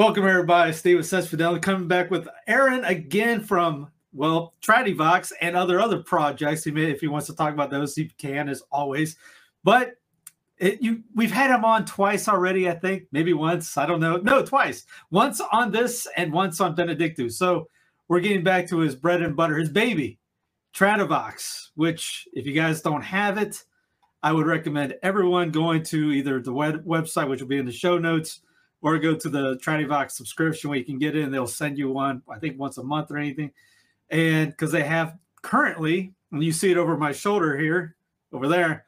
Welcome everybody. Steve with Fidelity coming back with Aaron again from well Tradivox and other other projects. He may, if he wants to talk about those, he can as always. But it, you we've had him on twice already, I think, maybe once. I don't know. No, twice. Once on this and once on Benedictus. So we're getting back to his bread and butter, his baby, Tradivox, which if you guys don't have it, I would recommend everyone going to either the web, website, which will be in the show notes, or go to the Tradivox subscription where you can get in. They'll send you one, I think once a month or anything. And because they have currently, and you see it over my shoulder here, over there,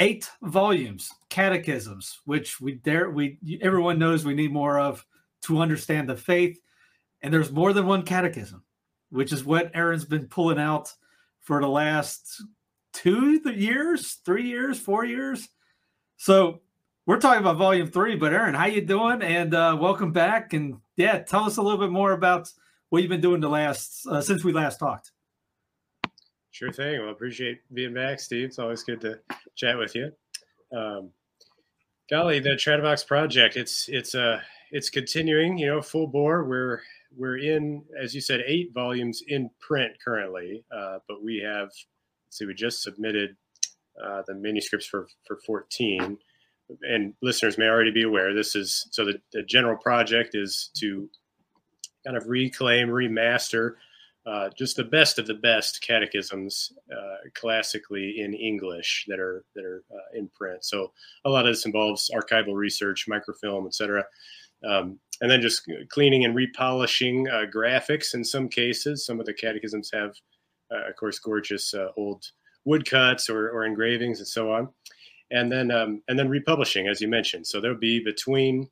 eight volumes, catechisms, which we dare we everyone knows we need more of to understand the faith. And there's more than one catechism, which is what Aaron's been pulling out for the last two years, three years, four years. So we're talking about volume three, but Aaron, how you doing? And uh, welcome back. And yeah, tell us a little bit more about what you've been doing the last uh, since we last talked. Sure thing. Well, appreciate being back, Steve. It's always good to chat with you. Um, golly, the Tradivox project, it's it's uh it's continuing, you know, full bore. We're we're in, as you said, eight volumes in print currently, uh, but we have see, we just submitted uh, the manuscripts for for 14. And listeners may already be aware this is so the, the general project is to kind of reclaim, remaster uh, just the best of the best catechisms uh, classically in English that are that are uh, in print. So a lot of this involves archival research, microfilm, etc., um, and then just cleaning and repolishing uh, graphics. In some cases, some of the catechisms have, uh, of course, gorgeous uh, old woodcuts or, or engravings and so on, and then um, and then republishing, as you mentioned. So there'll be between.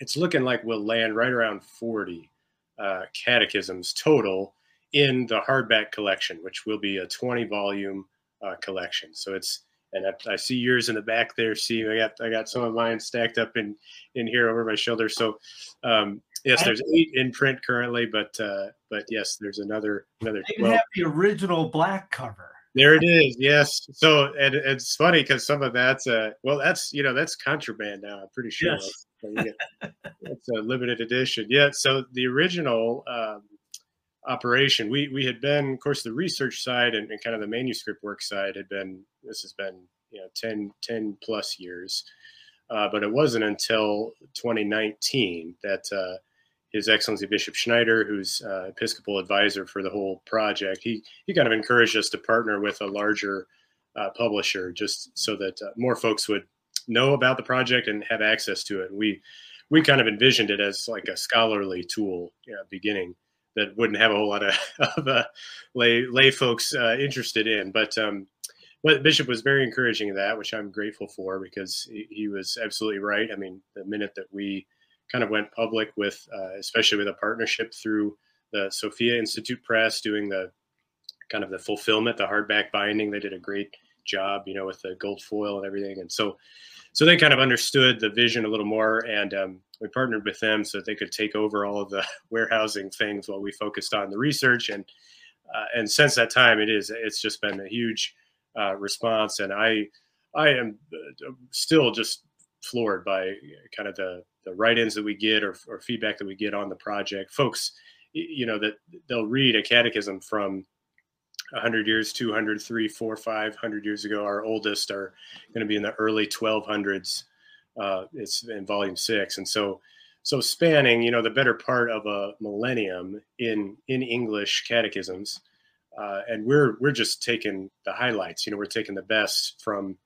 It's looking like we'll land right around forty uh, catechisms total in the hardback collection, which will be a 20 volume uh, collection. So it's and I, I, see yours in the back there. See, I got I got some of mine stacked up in in here over my shoulder. So um, yes, there's eight in print currently, but uh, but yes, there's another another. They even have the original black cover. There it is. Yes. So and it's funny because some of that's uh well that's you know that's contraband now. I'm pretty sure. Yes. it's a limited edition. Yeah. So the original um, operation, we we had been, of course, the research side and, and, kind of the manuscript work side had been. This has been you know 10, 10 plus years, uh, but it wasn't until 2019 that. Uh, his Excellency Bishop Schneider, who's uh, Episcopal advisor for the whole project, he he kind of encouraged us to partner with a larger uh, publisher, just so that uh, more folks would know about the project and have access to it. We we kind of envisioned it as like a scholarly tool, you know, beginning that wouldn't have a whole lot of, of uh, lay lay folks uh, interested in. But um, but Bishop was very encouraging of that, which I'm grateful for because he, he was absolutely right. I mean, the minute that we kind of went public with, uh, especially with a partnership through the Sophia Institute Press, doing the kind of the fulfillment, the hardback binding. They did a great job, you know, with the gold foil and everything. And so, so they kind of understood the vision a little more, and um, we partnered with them so that they could take over all of the warehousing things while we focused on the research. And uh, and since that time, it is it's just been a huge uh, response, and I I am uh, still just floored by kind of the the write-ins that we get or, or feedback that we get on the project. Folks, you know, that they'll read a catechism from 100 years, 200, 3, 4, 500 years ago. Our oldest are going to be in the early 1200s. Uh, it's in volume six. And so, so spanning, you know, the better part of a millennium in, in English catechisms. Uh, and we're, we're just taking the highlights, you know, we're taking the best from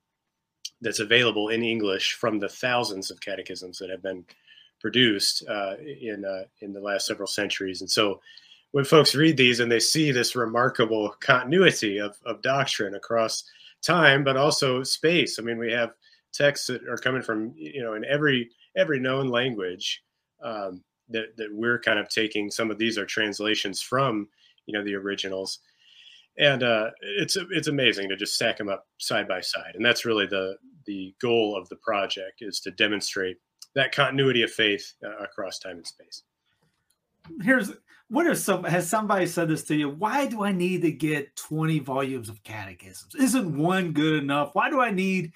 that's available in English from the thousands of catechisms that have been produced uh, in uh, in the last several centuries. And so, when folks read these and they see this remarkable continuity of, of doctrine across time, but also space. I mean, we have texts that are coming from you know in every every known language um, that that we're kind of taking. Some of these are translations from you know the originals, and uh, it's it's amazing to just stack them up side by side. And that's really the the goal of the project is to demonstrate that continuity of faith uh, across time and space. Here's what if some has somebody said this to you? Why do I need to get 20 volumes of catechisms? Isn't one good enough? Why do I need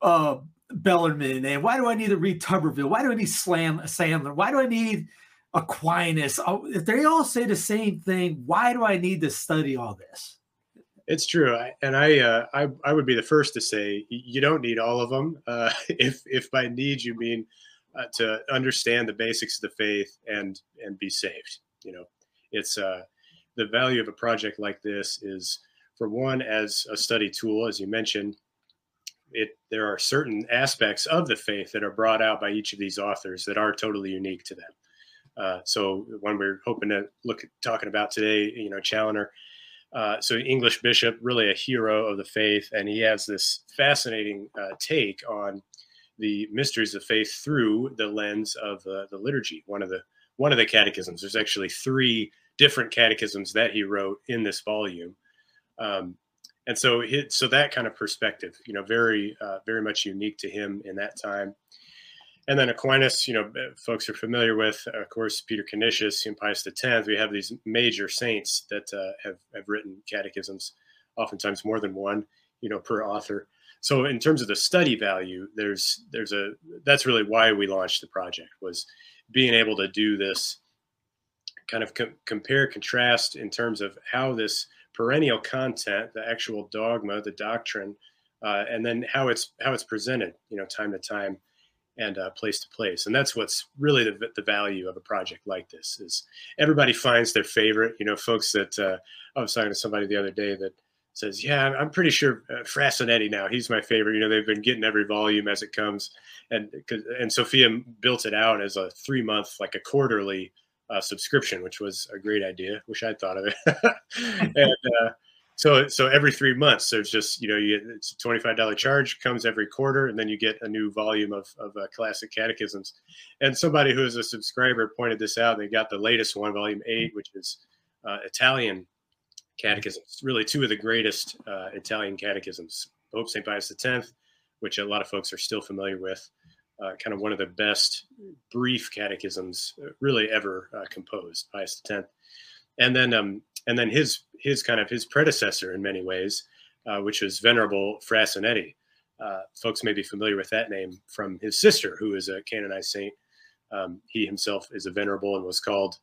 uh Bellarmine and why do I need to read Turberville? Why do I need Slam Sandler? Why do I need Aquinas? Oh, if they all say the same thing, why do I need to study all this? It's true, and I, uh, I, I would be the first to say you don't need all of them. Uh, if, if by need you mean uh, to understand the basics of the faith and and be saved, you know, it's uh, the value of a project like this is for one as a study tool, as you mentioned. It there are certain aspects of the faith that are brought out by each of these authors that are totally unique to them. Uh, so one we're hoping to look at talking about today, you know, Challoner uh, so English bishop, really a hero of the faith, and he has this fascinating uh, take on the mysteries of faith through the lens of uh, the liturgy. One of the one of the catechisms. There's actually three different catechisms that he wrote in this volume, um, and so so that kind of perspective, you know, very uh, very much unique to him in that time. And then Aquinas, you know, folks are familiar with, of course, Peter Canisius and Pius X. We have these major saints that uh, have, have written catechisms, oftentimes more than one, you know, per author. So in terms of the study value, there's there's a that's really why we launched the project was being able to do this kind of com- compare contrast in terms of how this perennial content, the actual dogma, the doctrine, uh, and then how it's how it's presented, you know, time to time and uh, place to place. And that's what's really the, the value of a project like this is everybody finds their favorite. You know folks that uh, i was talking to somebody the other day that says yeah i'm pretty sure uh, Frassinetti now he's my favorite. You know they've been getting every volume as it comes. And and sophia built it out as a three month like a quarterly uh, subscription which was a great idea. Wish i'd thought of it. And uh, so so every three months there's just you know you it's a $25 charge comes every quarter and then you get a new volume of, of uh, classic catechisms. And somebody who is a subscriber pointed this out they got the latest one volume eight which is uh, italian catechisms really two of the greatest uh, italian catechisms. Pope st pius x which a lot of folks are still familiar with uh, kind of one of the best brief catechisms uh, really ever uh, composed pius x and then um, and then his his kind of his predecessor in many ways, uh, which was Venerable Frassinetti. Uh, folks may be familiar with that name from his sister, who is a canonized saint. Um, he himself is a venerable and was called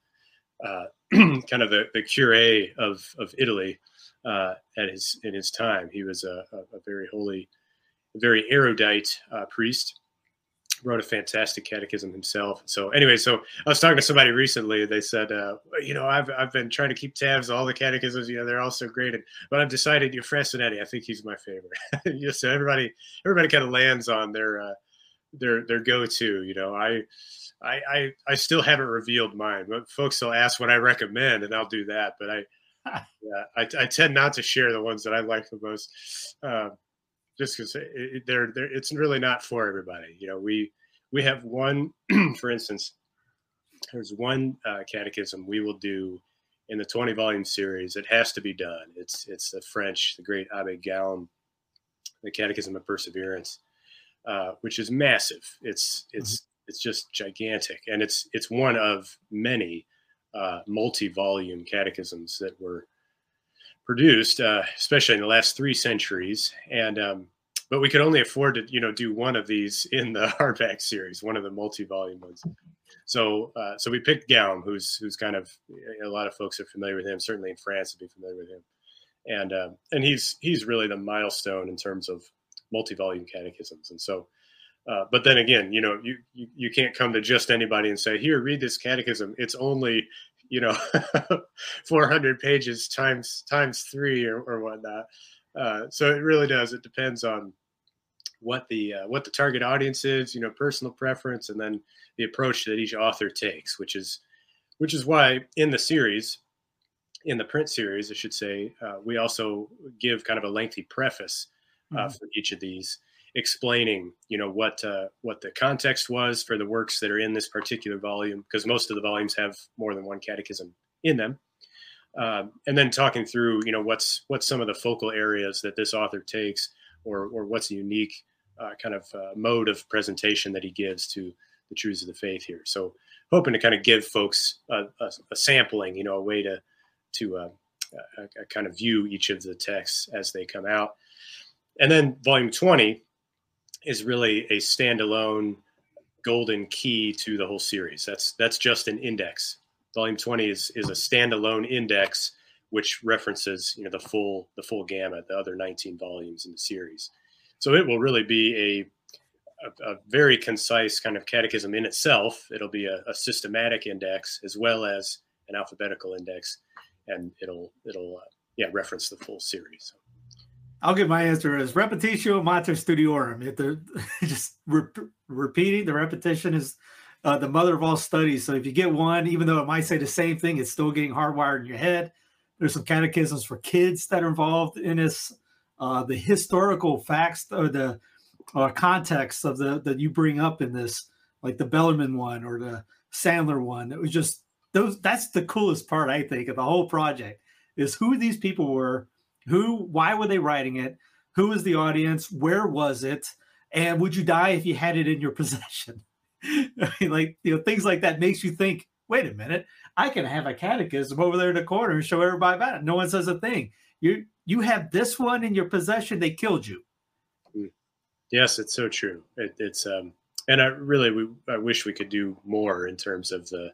uh, kind of the, the cure of of Italy uh, at his in his time. He was a, a, a very holy, very erudite uh, priest wrote a fantastic catechism himself. So anyway, so I was talking to somebody recently. They said, uh, you know, I've, I've been trying to keep tabs on all the catechisms. You know, they're all so great. And, but I've decided, you Frassinetti, I think he's my favorite. you know, so everybody, everybody kind of lands on their, uh, their, their go-to. You know, I, I, I, I still haven't revealed mine. But folks will ask what I recommend, and I'll do that. But I, yeah, I, I tend not to share the ones that I like the most. Uh, just because it, they're, they're, it's really not for everybody. You know, we we have one, for instance, there's one uh, catechism we will do in the 20 volume series. It has to be done. It's it's the French, the great Abbe Gaume, the Catechism of Perseverance, uh, which is massive. It's it's mm-hmm. it's just gigantic, and it's it's one of many uh, multi-volume catechisms that were produced, uh, especially in the last three centuries. And um, but we could only afford to, you know, do one of these in the hardback series, one of the multi-volume ones. So, uh, so we picked Gaume, who's who's kind of a lot of folks are familiar with him. Certainly in France, would be familiar with him, and uh, and he's he's really the milestone in terms of multi-volume catechisms. And so, uh, but then again, you know, you, you you can't come to just anybody and say, here, read this catechism. It's only you know 400 pages times times three or, or whatnot uh, so it really does it depends on what the uh, what the target audience is, you know, personal preference, and then the approach that each author takes, which is which is why in the series, in the print series, I should say, uh, we also give kind of a lengthy preface uh, mm-hmm. for each of these, explaining, you know, what uh, what the context was for the works that are in this particular volume, because most of the volumes have more than one catechism in them. Um, and then talking through, you know, what's what's some of the focal areas that this author takes, or or what's unique uh, kind of uh, mode of presentation that he gives to the truths of the faith here. So hoping to kind of give folks a, a, a sampling, you know, a way to to uh, kind of view each of the texts as they come out. And then volume 20 is really a standalone golden key to the whole series. That's that's just an index. Volume 20 is is a standalone index which references you know the full the full gamut, the other 19 volumes in the series. So it will really be a a, a, very concise kind of catechism in itself. It'll be a, a, systematic index as well as an alphabetical index, and it'll it'll uh, yeah reference the full series. I'll give my answer as repetitio mater studiorum. If they're just re- repeating, the repetition is uh, the mother of all studies. So if you get one, even though it might say the same thing, it's still getting hardwired in your head. There's some catechisms for kids that are involved in this. Uh, the historical facts or the uh, context of the that you bring up in this, like the Bellarmine one or the Sandler one. It was just those. That's the coolest part, I think, of the whole project is who these people were, who, why were they writing it, who was the audience, where was it, and would you die if you had it in your possession? like you know, things like that makes you think. Wait a minute, I can have a catechism over there in the corner and show everybody about it. No one says a thing. You you have this one in your possession. They killed you. Yes, it's so true. It, it's um, and I really we, I wish we could do more in terms of the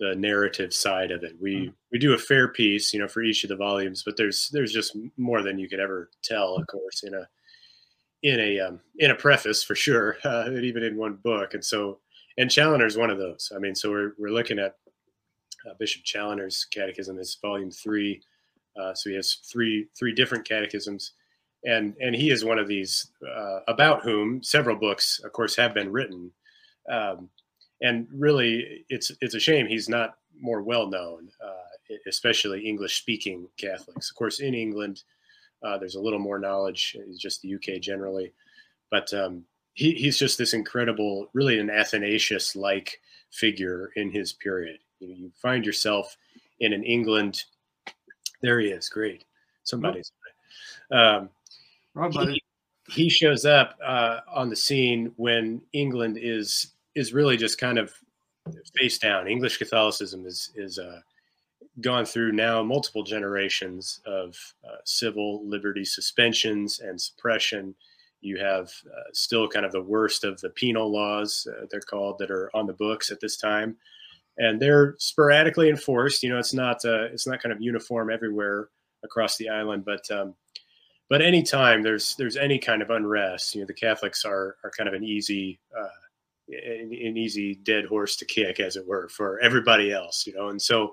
the narrative side of it. We mm. we do a fair piece, you know, for each of the volumes, but there's there's just more than you could ever tell, of course, in a in a um, in a preface for sure, uh, even in one book. And so, and Challoner is one of those. I mean, so we're we're looking at uh, Bishop Challoner's catechism is volume three. Uh, so he has three three different catechisms and and he is one of these uh, about whom several books, of course, have been written. Um, and really, it's it's a shame he's not more well known, uh, especially English speaking Catholics. Of course, in England, uh, there's a little more knowledge. Just the UK generally, but um, he, he's just this incredible, really an Athanasius like figure in his period. You, know, you find yourself in an England. There he is. Great. Somebody's. Um, he, he, shows up uh, on the scene when England is is really just kind of face down. English Catholicism is is uh, gone through now multiple generations of uh, civil liberty suspensions and suppression. You have uh, still kind of the worst of the penal laws, uh, they're called, that are on the books at this time, and they're sporadically enforced. You know, it's not uh, it's not kind of uniform everywhere across the island, but um, but anytime there's there's any kind of unrest, you know, the Catholics are are kind of an easy uh, an, an, easy dead horse to kick, as it were, for everybody else, you know. And so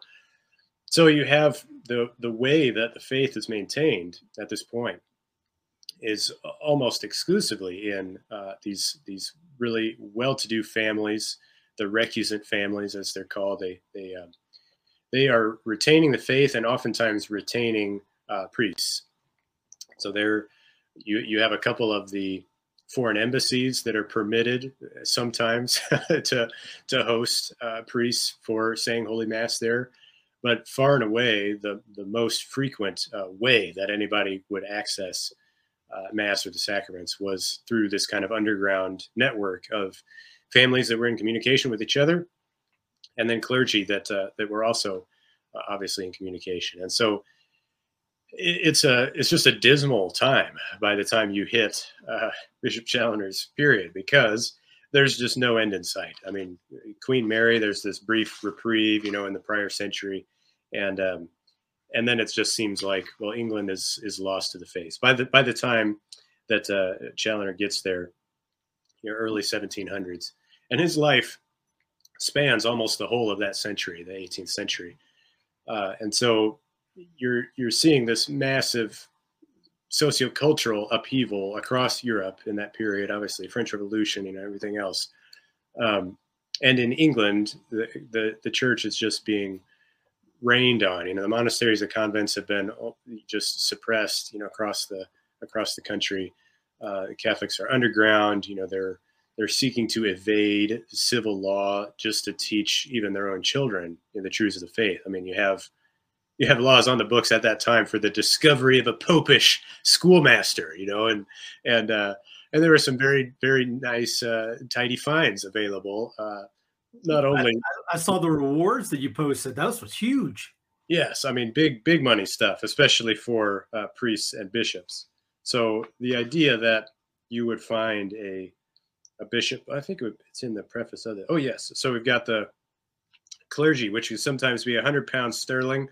so you have the the way that the faith is maintained at this point is almost exclusively in uh, these these really well-to-do families, the recusant families, as they're called. They they um, they are retaining the faith and oftentimes retaining uh, priests so there, you you have a couple of the foreign embassies that are permitted sometimes to to host uh, priests for saying Holy Mass there, but far and away the the most frequent uh, way that anybody would access uh, Mass or the sacraments was through this kind of underground network of families that were in communication with each other, and then clergy that uh, that were also uh, obviously in communication, and so it's a it's just a dismal time by the time you hit uh, Bishop Challoner's period because there's just no end in sight. I mean, Queen Mary, there's this brief reprieve, you know, in the prior century, and um, and then it just seems like well, England is is lost to the face by the by the time that uh, Challoner gets there, you know, early 1700s, and his life spans almost the whole of that century, the 18th century, uh, and so you're you're seeing this massive sociocultural upheaval across Europe in that period, obviously French Revolution and everything else. Um, and in England, the, the, the church is just being rained on. You know, the monasteries and convents have been just suppressed. You know, across the across the country, uh, Catholics are underground. You know, they're they're seeking to evade civil law just to teach even their own children you know, the truths of the faith. I mean, you have you have laws on the books at that time for the discovery of a popish schoolmaster, you know, and and uh, and there were some very very nice uh, tidy fines available. Uh, not only I, I, saw the rewards that you posted; that was huge. Yes, I mean big big money stuff, especially for uh, priests and bishops. So the idea that you would find a a bishop, I think it's in the preface of it. Oh yes, so we've got the clergy, which would sometimes be hundred pounds sterling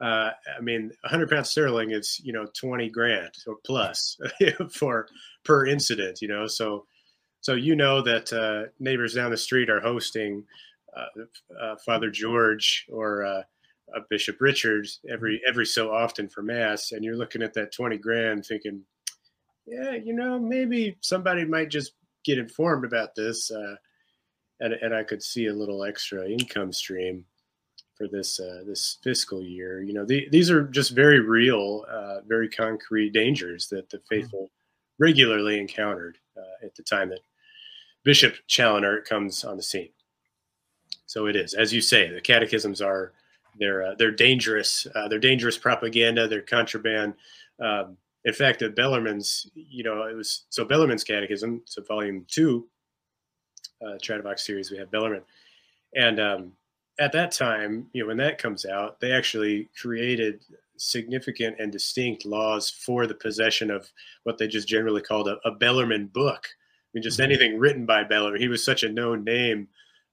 uh, I mean, 100 pounds sterling is you know 20 grand or plus for per incident. You know, so so you know that uh, neighbors down the street are hosting uh, uh Father George or Bishop Richards every every so often for mass, and you're looking at that 20 grand, thinking, yeah, you know, maybe somebody might just get informed about this, uh, and and I could see a little extra income stream for this uh, this fiscal year. You know, the, these are just very real, uh, very concrete dangers that the mm-hmm. faithful regularly encountered uh, at the time that Bishop Challoner comes on the scene. So it is, as you say, the catechisms are they're uh, they're dangerous. Uh, they're dangerous propaganda. They're contraband. Um, in fact, at Bellarmine's, you know, it was so Bellarmine's catechism, so volume two, uh, Tradivox series, we have Bellarmine, and um, at that time, you know, when that comes out, they actually created significant and distinct laws for the possession of what they just generally called a, a Bellarmine book. I mean, just mm-hmm. anything written by Bellarmine. He was such a known name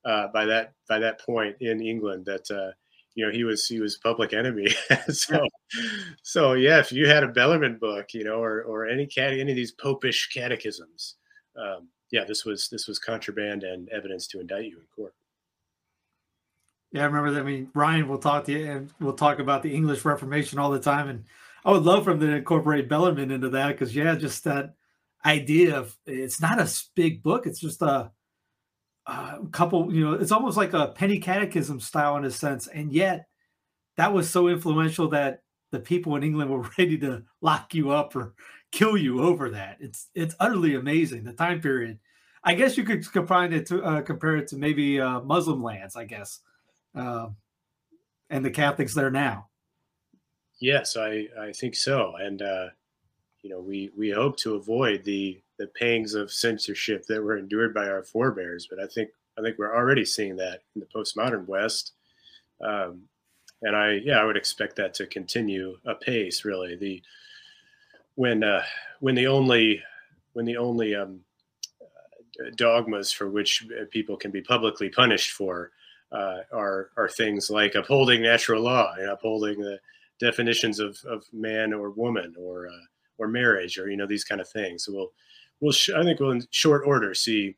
uh, by that by that point in England that uh, you know he was he was public enemy. so so yeah, if you had a Bellarmine book, you know, or or any cat any of these popish catechisms, um, yeah, this was this was contraband and evidence to indict you in court. Yeah, I remember that. I mean, Ryan will talk to you and we'll talk about the English Reformation all the time. And I would love for him to incorporate Bellarmine into that because, yeah, just that idea of it's not a big book, it's just a, a couple, you know, it's almost like a penny catechism style in a sense. And yet, that was so influential that the people in England were ready to lock you up or kill you over that. It's it's utterly amazing the time period. I guess you could combine it to uh, compare it to maybe uh, Muslim lands. I guess uh, and the Catholics there now. Yes, I, I think so. And, uh, you know, we, we hope to avoid the, the pangs of censorship that were endured by our forebears. But I think, I think we're already seeing that in the postmodern West. Um, and I, yeah, I would expect that to continue apace really. The, when, uh, when the only, when the only, um, dogmas for which people can be publicly punished for uh, are are things like upholding natural law and upholding the definitions of, of man or woman or uh, or marriage or you know these kind of things. So we'll we'll sh- I think we'll in short order see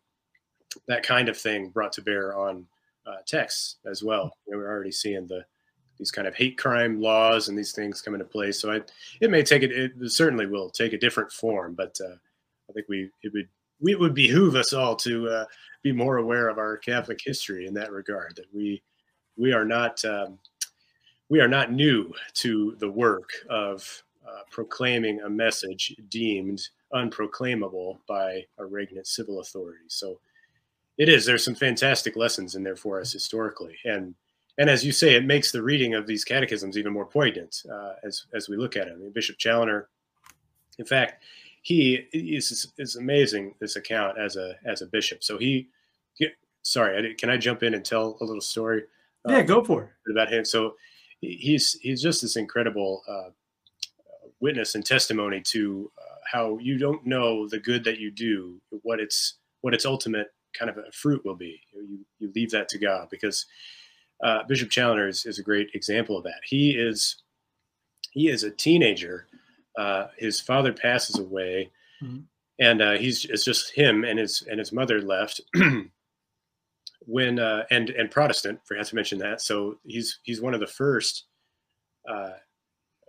that kind of thing brought to bear on uh, texts as well. You know, we're already seeing the these kind of hate crime laws and these things come into place. So I, it may take it, it certainly will take a different form, but uh, I think we it would we would behoove us all to uh, be more aware of our Catholic history in that regard. That we we are not um, we are not new to the work of uh, proclaiming a message deemed unproclaimable by a regnant civil authority. So it is. There's some fantastic lessons in there for us historically, and and as you say, it makes the reading of these catechisms even more poignant uh, as as we look at it. I mean, Bishop Challoner, in fact, he is is amazing. This account as a as a bishop. So he sorry, can I jump in and tell a little story? Yeah, go for it. About him. So he's he's just this incredible uh, witness and testimony to uh, how you don't know the good that you do, what its what its ultimate kind of a fruit will be. You you leave that to God because uh, Bishop Challoner is, is a great example of that. He is he is a teenager. Uh, his father passes away, mm-hmm. and uh, he's it's just him and his and his mother left. when uh, and and Protestant, forgot to mention that. So he's he's one of the first uh,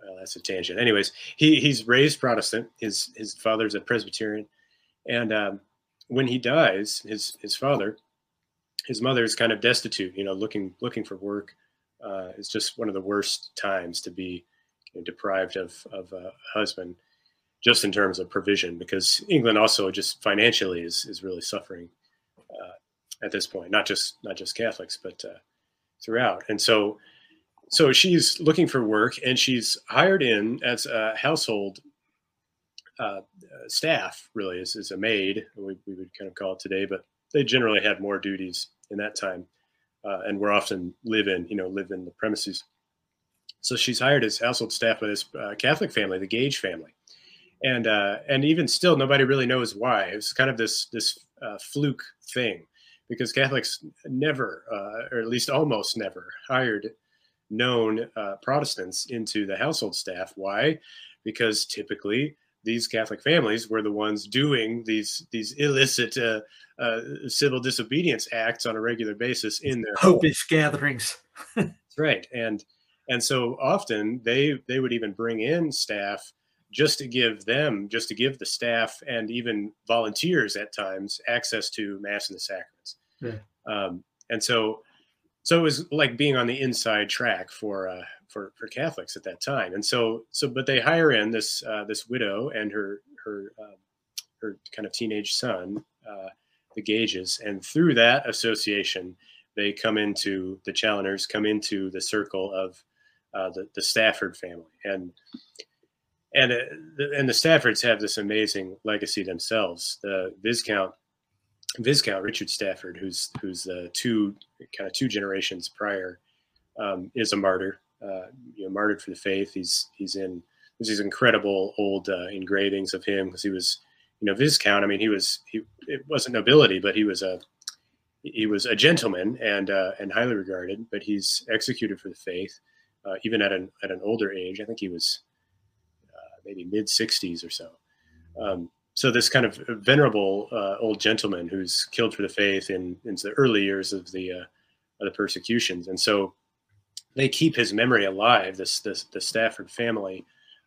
well, that's a tangent. Anyways, he he's raised Protestant. His his father's a Presbyterian, and um, when he dies, his his father, his mother is kind of destitute. You know, looking looking for work. Uh, it's just one of the worst times to be you know, deprived of of a husband, just in terms of provision, because England also just financially is is really suffering uh, at this point. Not just not just Catholics, but uh, throughout. And so so she's looking for work and she's hired in as a household uh, staff really as, as a maid we, we would kind of call it today but they generally had more duties in that time uh, and were often live in you know live in the premises. So she's hired as household staff by this uh, catholic family the gage family. And uh, and even still nobody really knows why. It's kind of this this uh, fluke thing because catholics never uh, or at least almost never hired known uh, Protestants into the household staff. Why? Because typically these Catholic families were the ones doing these these illicit uh, uh, civil disobedience acts on a regular basis in their popish gatherings. That's right, and and so often they they would even bring in staff just to give them just to give the staff and even volunteers at times access to mass and the sacraments. Yeah. Um, and so so it was like being on the inside track for uh, for for Catholics at that time. And so so but they hire in this uh, this widow and her her uh, her kind of teenage son, uh, the Gages, and through that association, they come into the Challoners, come into the circle of uh, the the Stafford family, and and uh, and the Staffords have this amazing legacy themselves. The Viscount Viscount Richard Stafford, who's who's uh, two kind of two generations prior, um, is a martyr. Uh, you know, martyred for the faith. He's he's in there's these incredible old uh, engravings of him because he was, you know, Viscount. I mean, he was he it wasn't nobility, but he was a he was a gentleman and uh, and highly regarded. But he's executed for the faith, uh, even at an at an older age. I think he was uh, maybe mid 60s or so. Um, so this kind of venerable uh, old gentleman who's killed for the faith in, in the early years of the uh, of the persecutions, and so they keep his memory alive. This this the Stafford family,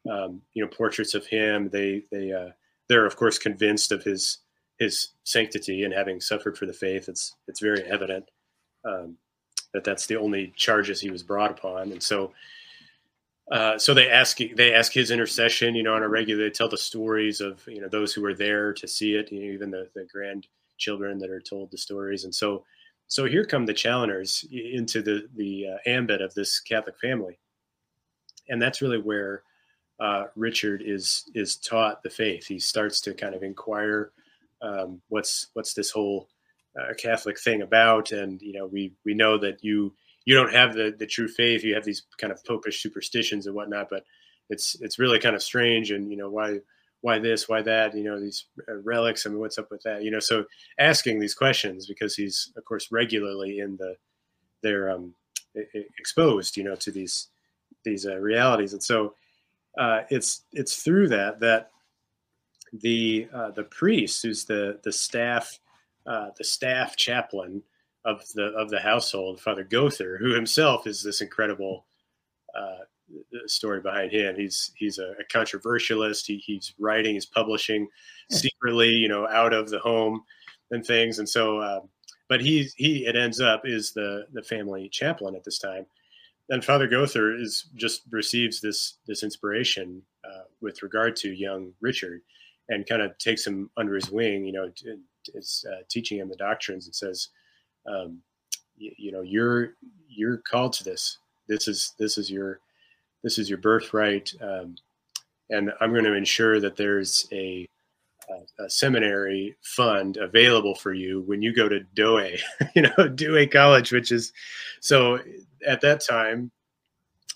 um, you know, portraits of him. They they uh, they're of course convinced of his his sanctity and having suffered for the faith. It's it's very evident um, that that's the only charges he was brought upon, and so uh, so they ask they ask his intercession, you know, on a regular. They tell the stories of you know those who were there to see it, you know, even the, the grandchildren that are told the stories. And so, so here come the Challoners into the the uh, ambit of this Catholic family, and that's really where uh, Richard is is taught the faith. He starts to kind of inquire um, what's what's this whole uh, Catholic thing about, and you know, we we know that you you don't have the the true faith. You have these kind of popish superstitions and whatnot, but it's it's really kind of strange. And you know why why this, why that? You know these uh, relics. I mean, what's up with that? You know, so asking these questions because he's of course regularly in the they're um, exposed, you know, to these these uh, realities, and so uh, it's it's through that that the uh, the priest who's the the staff uh, the staff chaplain of the of the household, Father Gother, who himself is this incredible uh, story behind him. He's he's a, a controversialist. He, he's writing, he's publishing secretly, you know, out of the home and things. And so, uh, but he he it ends up is the the family chaplain at this time. And Father Gother is just receives this this inspiration uh, with regard to young Richard, and kind of takes him under his wing. You know, is uh, teaching him the doctrines and says um, you, you know you're you're called to this. This is this is your this is your birthright. Um, and i'm going to ensure that there's a, a, a, seminary fund available for you when you go to Douay, you know, Douay College, which is so at that time,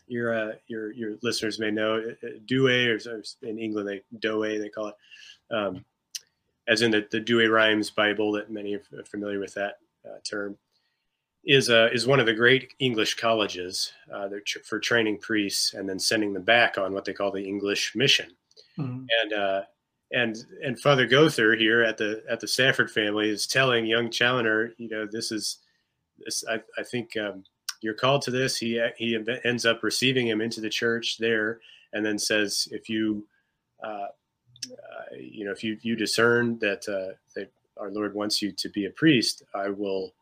your uh, your your listeners may know uh, Douay, or in England they Douay they call it, um, as in the the Douay Rheims Bible that many are familiar with that uh, term, is uh, is one of the great English colleges uh, tr- for training priests and then sending them back on what they call the English mission. Mm-hmm. And uh, and and Father Gother here at the at the Stafford family is telling young Challoner, you know, this is this. I, I think um, you're called to this. He he ends up receiving him into the church there and then says if you uh, uh, you know if you you discern that uh, that our Lord wants you to be a priest, I will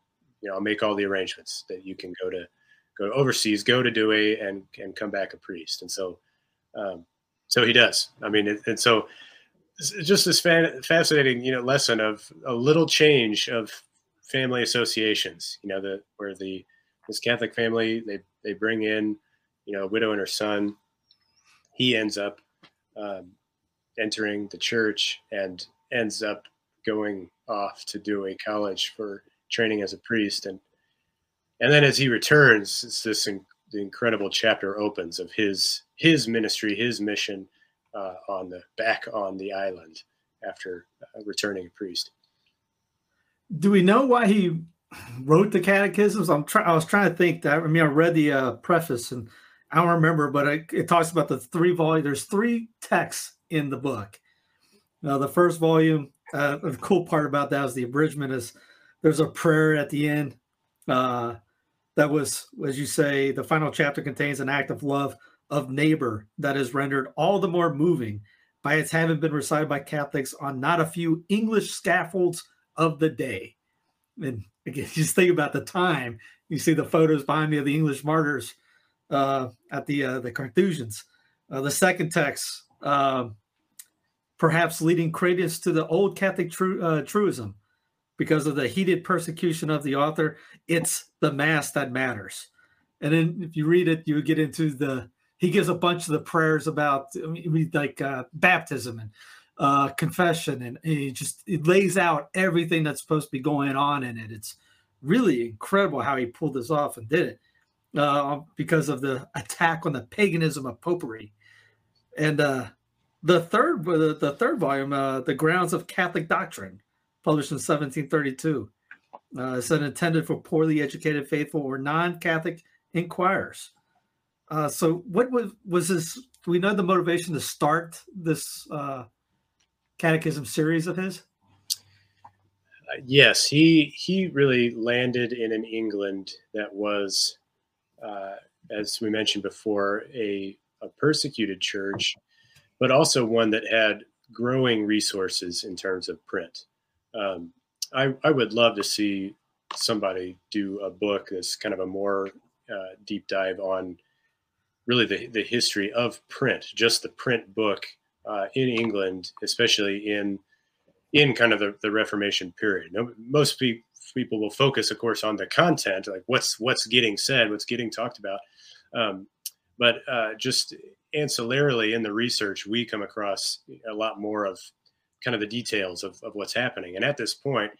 you know I'll make all the arrangements that you can go to go overseas, go to Douay, and and come back a priest. And so um, so he does. I mean, it, and so just this fan, fascinating you know lesson of a little change of family associations. You know, the where the this Catholic family they they bring in you know a widow and her son. He ends up um, entering the church and ends up going off to Douay college for training as a priest. And and then as he returns it's this in, the incredible chapter opens of his his ministry his mission uh, on the back on the island after uh, returning a priest. Do we know why he wrote the catechisms? I'm trying i was trying to think that i mean i read the uh, preface and i don't remember but it, it talks about the three volume there's three texts in the book. Now the first volume uh, the cool part about that is the abridgment is there's a prayer at the end uh, that was, as you say, the final chapter contains an act of love of neighbor that is rendered all the more moving by its having been recited by Catholics on not a few English scaffolds of the day. And again, just think about the time. You see the photos behind me of the English martyrs uh, at the uh, the Carthusians. Uh, the second text, um, perhaps leading credence to the old Catholic tru- uh, truism, because of the heated persecution of the author. It's the mass that matters. And then if you read it, you get into the he gives a bunch of the prayers about I mean, like uh, baptism and uh, confession, and, he just it lays out everything that's supposed to be going on in it. It's really incredible how he pulled this off and did it uh, because of the attack on the paganism of popery. And uh, the third, the, the third volume, uh, the grounds of Catholic doctrine, published in 1732. Uh, said intended for poorly educated, faithful, or non-Catholic inquirers. Uh, so, what was was this? Do we know the motivation to start this uh, catechism series of his? Uh, yes, he he really landed in an England that was, uh, as we mentioned before, a, a persecuted church, but also one that had growing resources in terms of print um, I, I would love to see somebody do a book that's kind of a more uh, deep dive on really the, the history of print, just the print book uh, in England, especially in in kind of the, the Reformation period. most pe- people will focus, of course, on the content, like what's what's getting said, what's getting talked about. Um, but uh, just ancillarily in the research, we come across a lot more of kind of the details of, of what's happening. And at this point,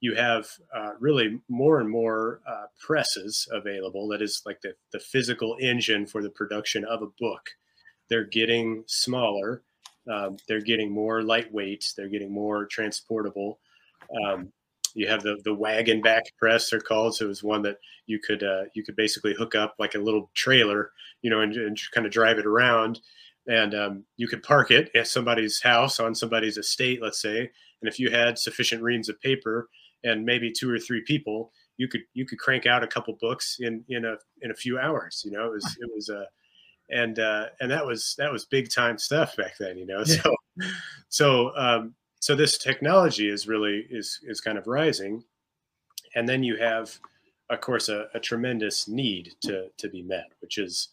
you have uh, really more and more uh, presses available. That is like the, the physical engine for the production of a book. They're getting smaller. Um, they're getting more lightweight. They're getting more transportable. Um, you have the the wagon back press they're called so it was one that you could uh, you could basically hook up like a little trailer you know and, and kind of drive it around and um, you could park it at somebody's house on somebody's estate, let's say. And if you had sufficient reams of paper and maybe two or three people, you could you could crank out a couple books in in a in a few hours. You know, it was it was a uh, and uh, and that was that was big time stuff back then. You know, so so um, so this technology is really is is kind of rising, and then you have, of course, a, a tremendous need to to be met, which is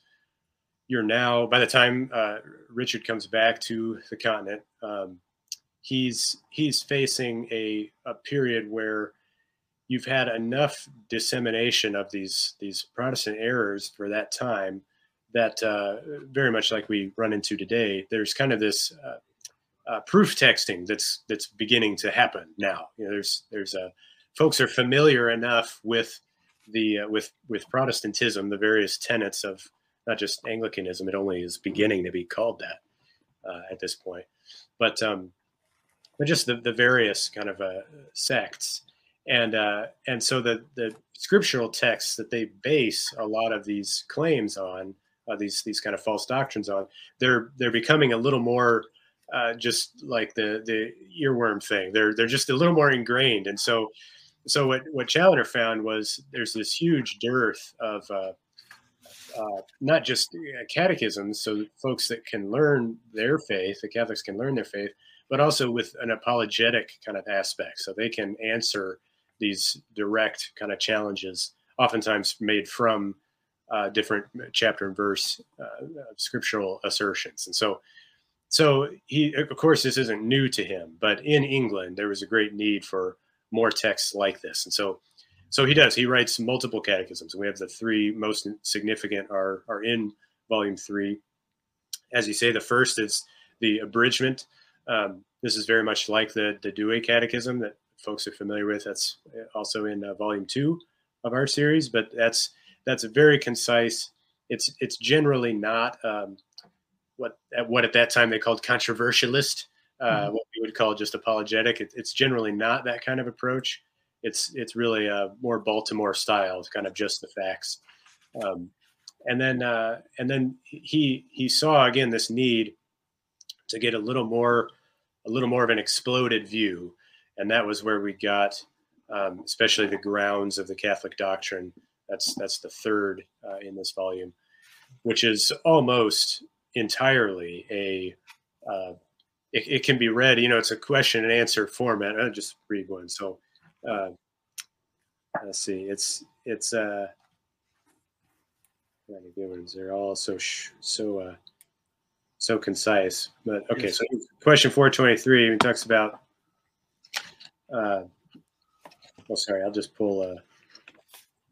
you're now by the time uh, Richard comes back to the continent, um, he's he's facing a a period where you've had enough dissemination of these these Protestant errors for that time that uh, very much like we run into today, there's kind of this uh, uh, proof texting that's that's beginning to happen now. You know, there's there's a folks are familiar enough with the uh, with with Protestantism, the various tenets of not just Anglicanism. It only is beginning to be called that uh, at this point. But um, but just the, the various kind of uh, sects, and uh, and so the the scriptural texts that they base a lot of these claims on, uh, these these kind of false doctrines on, they're they're becoming a little more uh, just like the the earworm thing. They're they're just a little more ingrained, and so so what what Challoner found was there's this huge dearth of uh, uh, not just uh, catechisms, so folks that can learn their faith, the Catholics can learn their faith, but also with an apologetic kind of aspect, so they can answer these direct kind of challenges, oftentimes made from uh, different chapter and verse scriptural assertions. And so, so he, of course, this isn't new to him, but in England there was a great need for more texts like this, and so so he does. He writes multiple catechisms. We have the three most significant are are in volume three. As you say, the first is the abridgment. Um, this is very much like the the Douay Catechism that folks are familiar with. That's also in uh, volume two of our series, but that's that's very concise. It's it's generally not um, what at what at that time they called controversialist, uh, mm-hmm. what we would call just apologetic. It, it's generally not that kind of approach it's it's really a more Baltimore style. Kind of just the facts. Um, and then uh, and then he he saw again this need to get a little more a little more of an exploded view, and that was where we got um, especially the grounds of the Catholic doctrine. That's that's the third uh, in this volume, which is almost entirely a uh, it, it, can be read. You know, it's a question and answer format. I'll just read one. So uh, let's see, it's it's uh, good ones. They're all so sh- so uh, so concise. But okay, so question four twenty three talks about. Uh, oh, sorry, I'll just pull. Uh,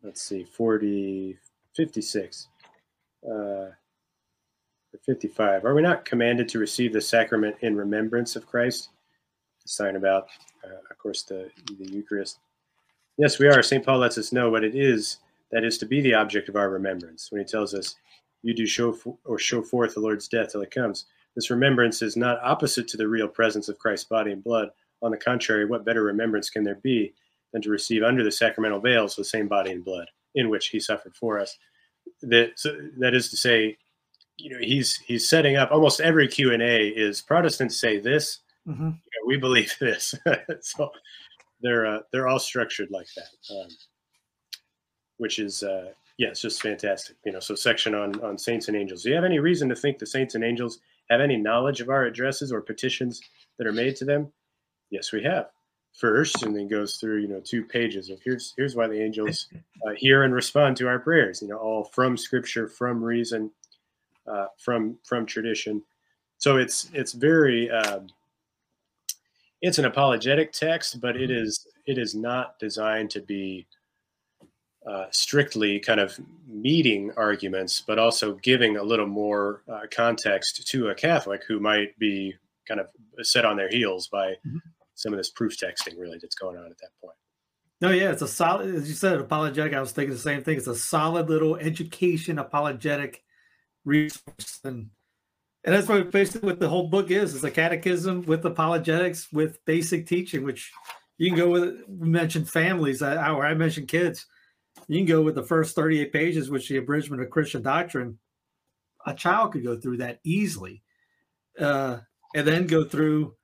let's see, 40, 56. Uh, 55. Are we not commanded to receive the sacrament in remembrance of Christ? The sign about uh, of course, the, the Eucharist. Yes, we are. St. Paul lets us know what it is that is to be the object of our remembrance when he tells us, You do show for, or show forth the Lord's death till it comes. This remembrance is not opposite to the real presence of Christ's body and blood. On the contrary, what better remembrance can there be than to receive under the sacramental veils the same body and blood in which he suffered for us? That, so that is to say, you know, he's he's setting up almost every Q and A is Protestants say this, mm-hmm. you know, we believe this. so they're uh, they're all structured like that, um, which is uh, yeah, it's just fantastic. You know, so section on on saints and angels. Do you have any reason to think the saints and angels have any knowledge of our addresses or petitions that are made to them? Yes, we have. First, and then goes through you know two pages of here's here's why the angels uh, hear and respond to our prayers. You know, all from Scripture, from reason, uh, from from tradition. So it's it's very um, it's an apologetic text, but it mm-hmm. is it is not designed to be uh, strictly kind of meeting arguments, but also giving a little more uh, context to a Catholic who might be kind of set on their heels by mm-hmm. some of this proof texting really that's going on at that point. No, yeah, it's a solid, as you said, apologetic. I was thinking the same thing. It's a solid little education apologetic resource, and and that's what basically what the whole book is is a catechism with apologetics with basic teaching which you can go with we mentioned families or I mentioned kids. You can go with the first 38 pages which the abridgment of christian doctrine. A child could go through that easily uh, and then go through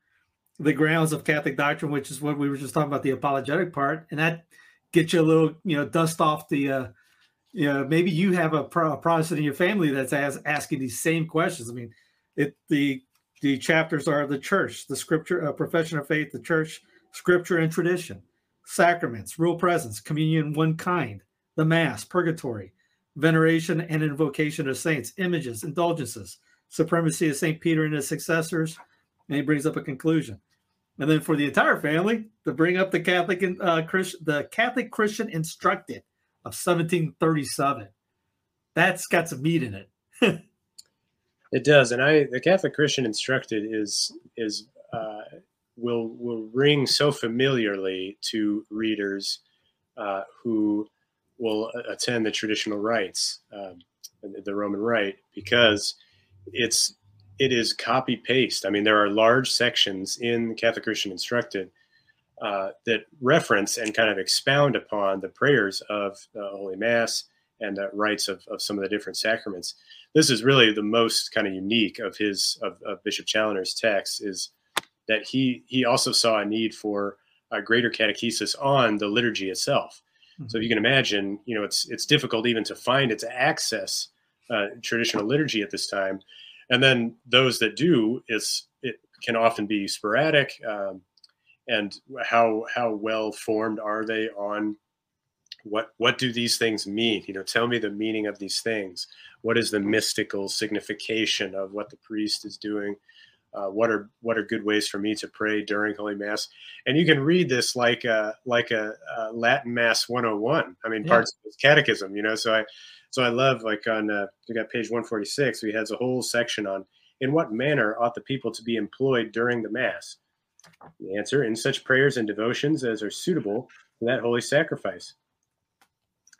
the grounds of catholic doctrine which is what we were just talking about the apologetic part. And that gets you a little you know dust off the uh, you know, maybe you have a, pro- a Protestant in your family that's as, asking these same questions. I mean, it the the chapters are the church, the scripture, uh, profession of faith, the church, scripture and tradition, sacraments, real presence, communion, one kind, the mass, purgatory, veneration and invocation of saints, images, indulgences, supremacy of Saint Peter and his successors, and he brings up a conclusion. And then for the entire family, to bring up the Catholic uh, Christ, the Catholic Christian Instructed of 1737. That's got some meat in it. It does, and I the Catholic Christian instructed is is uh, will will ring so familiarly to readers uh, who will attend the traditional rites, um, the Roman Rite, because it's it is copy paste. I mean, there are large sections in Catholic Christian Instructed uh, that reference and kind of expound upon the prayers of the Holy Mass and the rites of, of some of the different sacraments this is really the most kind of unique of his of, of Bishop Challoner's text is that he he also saw a need for a greater catechesis on the liturgy itself. Mm-hmm. So if you can imagine, you know, it's it's difficult even to find its access uh, traditional liturgy at this time. And then those that do, is it can often be sporadic. Um, and how how well formed are they on what what do these things mean? You know, tell me the meaning of these things. What is the mystical signification of what the priest is doing? Uh, what are what are good ways for me to pray during Holy Mass? And you can read this like a like a, a Latin Mass 101. I mean, yeah. parts of catechism. You know, so I so I love like on uh, we got page 146. We has a whole section on in what manner ought the people to be employed during the Mass. The answer in such prayers and devotions as are suitable for that holy sacrifice.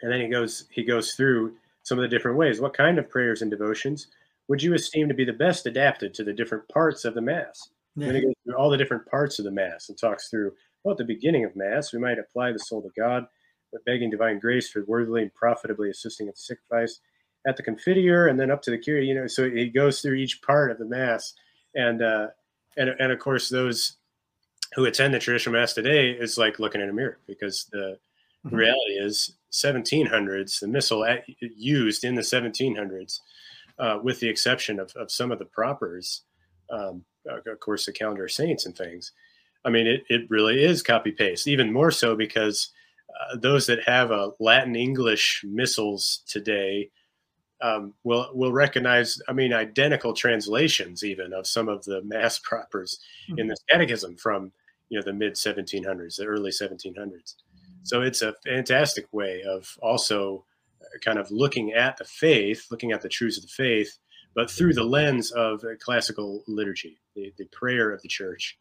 And then he goes he goes through some of the different ways. What kind of prayers and devotions would you esteem to be the best adapted to the different parts of the Mass? Yeah. And he goes through all the different parts of the Mass and talks through, well, at the beginning of Mass, we might apply the soul to God, but begging divine grace for worthily and profitably assisting at the sacrifice. At the Confiteor and then up to the Kyrie. you know, so he goes through each part of the Mass. And, uh, and, and of course, those who attend the traditional Mass today is like looking in a mirror because the mm-hmm. reality is 1700s, the missal at, used in the 1700s uh, with the exception of, of some of the propers, um, of course, the calendar of saints and things. I mean, it, it really is copy paste, even more so because uh, those that have a Latin English missals today um, will will recognize, I mean, identical translations even of some of the mass propers mm-hmm. in this catechism from you know the mid 1700s, the early 1700s. Mm-hmm. So it's a fantastic way of also uh, kind of looking at the faith, looking at the truths of the faith, but through the lens of classical liturgy, the, the prayer of the church,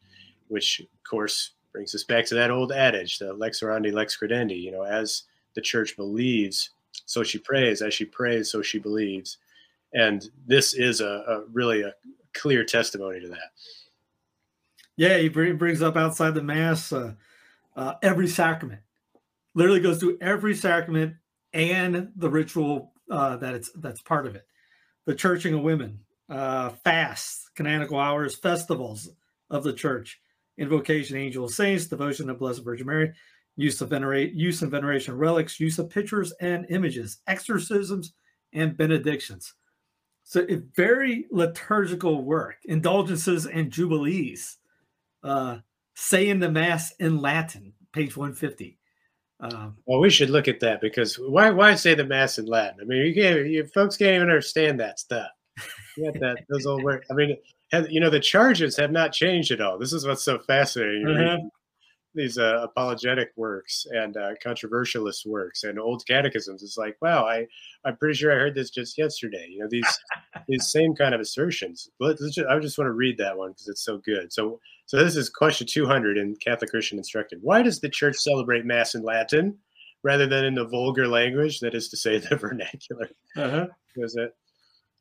which of course brings us back to that old adage, the lex orandi, lex credendi. You know, as the church believes, so she prays. As she prays, so she believes. And this is a, a really a clear testimony to that. Yeah, he brings up outside the mass uh, uh, every sacrament. Literally goes through every sacrament and the ritual uh, that it's that's part of it. The churching of women, uh, fasts, canonical hours, festivals of the church, invocation, angel saints, devotion to Blessed Virgin Mary, use of venerate, use and veneration relics, use of pictures and images, exorcisms and benedictions. So very liturgical work, indulgences and jubilees, uh, saying the mass in Latin, page 150. Um, well, we should look at that because why why say the mass in Latin? I mean, you can't, you folks can't even understand that stuff. Get that those old words. I mean, have, you know, the charges have not changed at all. This is what's so fascinating. Mm-hmm. These uh, apologetic works and uh, controversialist works and old catechisms. It's like, wow, I I'm pretty sure I heard this just yesterday. You know, these these same kind of assertions. But just, I just want to read that one because it's so good. So so this is question 200 in Catholic Christian Instructed. Why does the church celebrate Mass in Latin rather than in the vulgar language, that is to say, the vernacular? Uh-huh. Was it?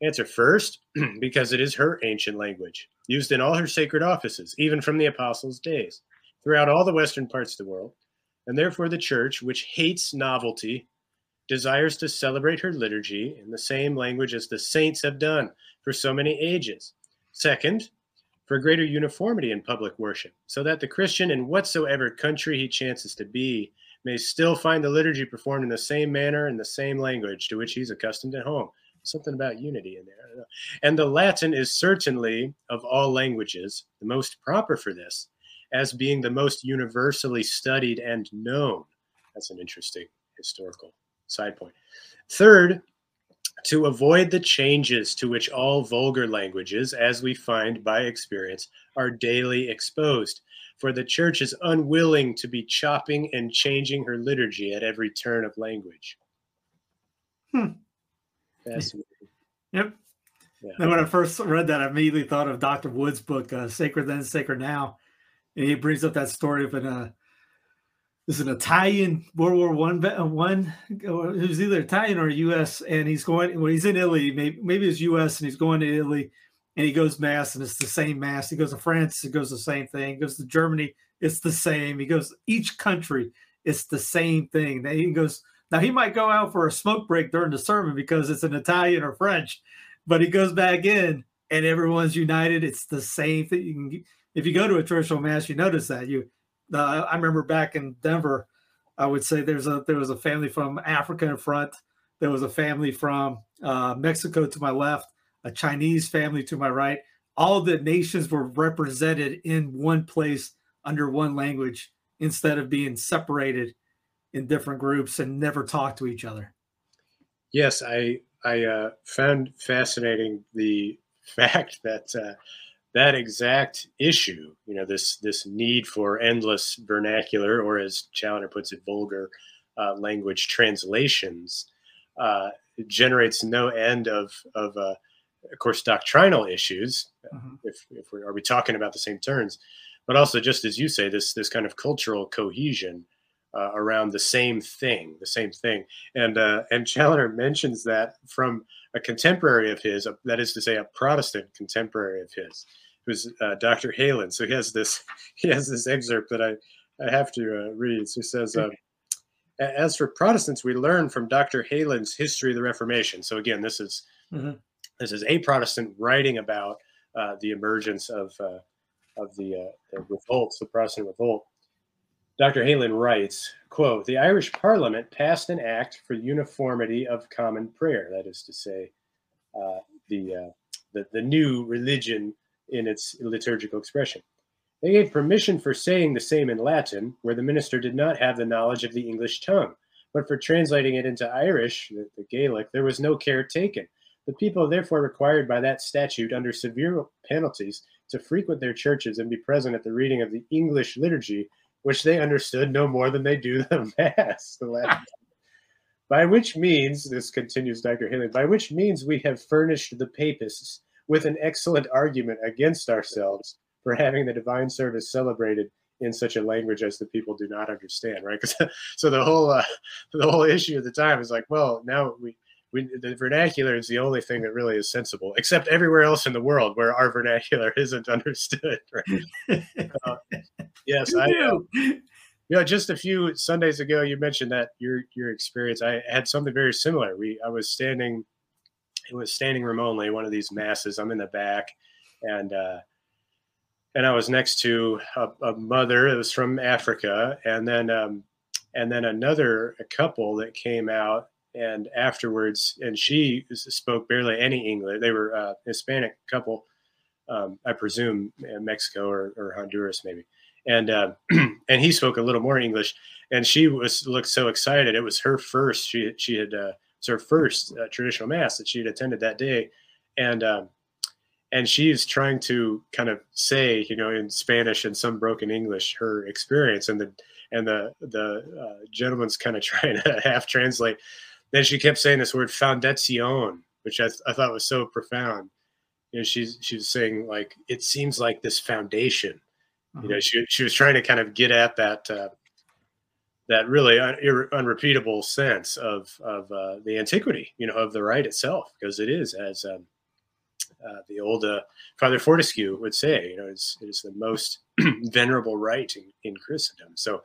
Answer first, because it is her ancient language, used in all her sacred offices, even from the apostles' days, throughout all the western parts of the world. And therefore, the church, which hates novelty, desires to celebrate her liturgy in the same language as the saints have done for so many ages. Second, for greater uniformity in public worship, so that the Christian in whatsoever country he chances to be may still find the liturgy performed in the same manner and the same language to which he's accustomed at home. Something about unity in there. And the Latin is certainly, of all languages, the most proper for this, as being the most universally studied and known. That's an interesting historical side point. Third, to avoid the changes to which all vulgar languages, as we find by experience, are daily exposed. For the church is unwilling to be chopping and changing her liturgy at every turn of language. Hmm. Fascinating. Yep. Yeah. And when I first read that, I immediately thought of Dr. Wood's book, uh, Sacred Then, Sacred Now. And he brings up that story of an uh, is an Italian World War One uh, one. Who's either Italian or U.S. and he's going when he's in Italy. Maybe maybe it's U.S. and he's going to Italy, and he goes mass and it's the same mass. He goes to France, it goes the same thing. He goes to Germany, it's the same. He goes each country, it's the same thing. Then he goes now he might go out for a smoke break during the sermon because it's an Italian or French, but he goes back in and everyone's united. It's the same thing. If you go to a traditional mass, you notice that you I remember back in Denver, I would say there's a there was a family from Africa in front. there was a family from uh, Mexico to my left, a Chinese family to my right. All the nations were represented in one place under one language instead of being separated in different groups and never talk to each other. Yes, I I uh, found fascinating the fact that uh, that exact issue, you know, this this need for endless vernacular, or as Challoner puts it, vulgar uh, language translations, uh, generates no end of of uh, of course doctrinal issues. Mm-hmm. If if we're we talking about the same terms, but also just as you say, this this kind of cultural cohesion. Uh, around the same thing, the same thing, and uh, and Challoner mentions that from a contemporary of his, that is to say, a Protestant contemporary of his, who's uh, Dr. Heylin. So he has this he has this excerpt that I I have to uh, read. So he says. Uh, as for Protestants, we learn from Dr. Heylin's History of the Reformation. So again, this is mm-hmm. this is a Protestant writing about uh, the emergence of uh, of the, uh, the revolts, the Protestant revolt. Dr. Heylin writes, quote, the Irish Parliament passed an act for uniformity of common prayer. That is to say, uh, the, uh, the, the new religion in its liturgical expression. They gave permission for saying the same in Latin, where the minister did not have the knowledge of the English tongue. But for translating it into Irish, the, the Gaelic, there was no care taken. The people therefore required by that statute, under severe penalties, to frequent their churches and be present at the reading of the English liturgy, which they understood no more than they do the Mass, the by which means, this continues Dr. Heylin, by which means we have furnished the papists with an excellent argument against ourselves for having the divine service celebrated in such a language as the people do not understand, right? so the whole uh, the whole issue at the time is like, well, now we, we the vernacular is the only thing that really is sensible, except everywhere else in the world where our vernacular isn't understood. Right? uh, yes, I. Uh, you know, just a few Sundays ago, you mentioned that your your experience. I had something very similar. We I was standing it was standing room only, one of these masses. I'm in the back, and uh, and I was next to a, a mother that was from Africa, and then um, and then another couple that came out, and afterwards, and she spoke barely any English. They were a Hispanic couple, um, I presume, Mexico or, or Honduras maybe, and uh, and he spoke a little more English, and she was looked so excited. It was her first. She she had. Uh, her first uh, traditional mass that she had attended that day, and um, and she's trying to kind of say, you know, in Spanish and some broken English, her experience, and the and the the uh, gentleman's kind of trying to half translate. Then she kept saying this word "foundación," which I, th- I thought was so profound. You know, she's she was saying like it seems like this foundation. Uh-huh. You know, she she was trying to kind of get at that uh, that really un- unrepeatable sense of of uh, the antiquity, you know, of the rite itself, because it is as um, uh, the old uh, Father Fortescue would say, you know, it's, it is the most venerable rite in, in Christendom. So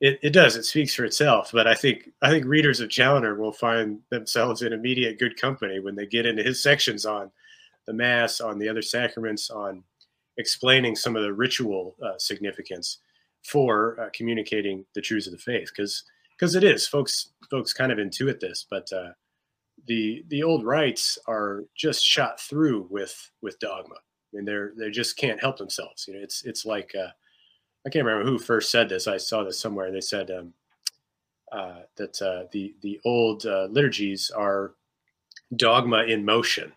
it, it does, it speaks for itself. But I think I think readers of Challoner will find themselves in immediate good company when they get into his sections on the Mass, on the other sacraments, on explaining some of the ritual uh, significance for uh, communicating the truths of the faith because because it is folks folks kind of intuit this but uh, the the old rites are just shot through with with dogma i mean they're they just can't help themselves you know it's it's like uh, i can't remember who first said this i saw this somewhere they said um, uh, that uh, the the old uh, liturgies are dogma in motion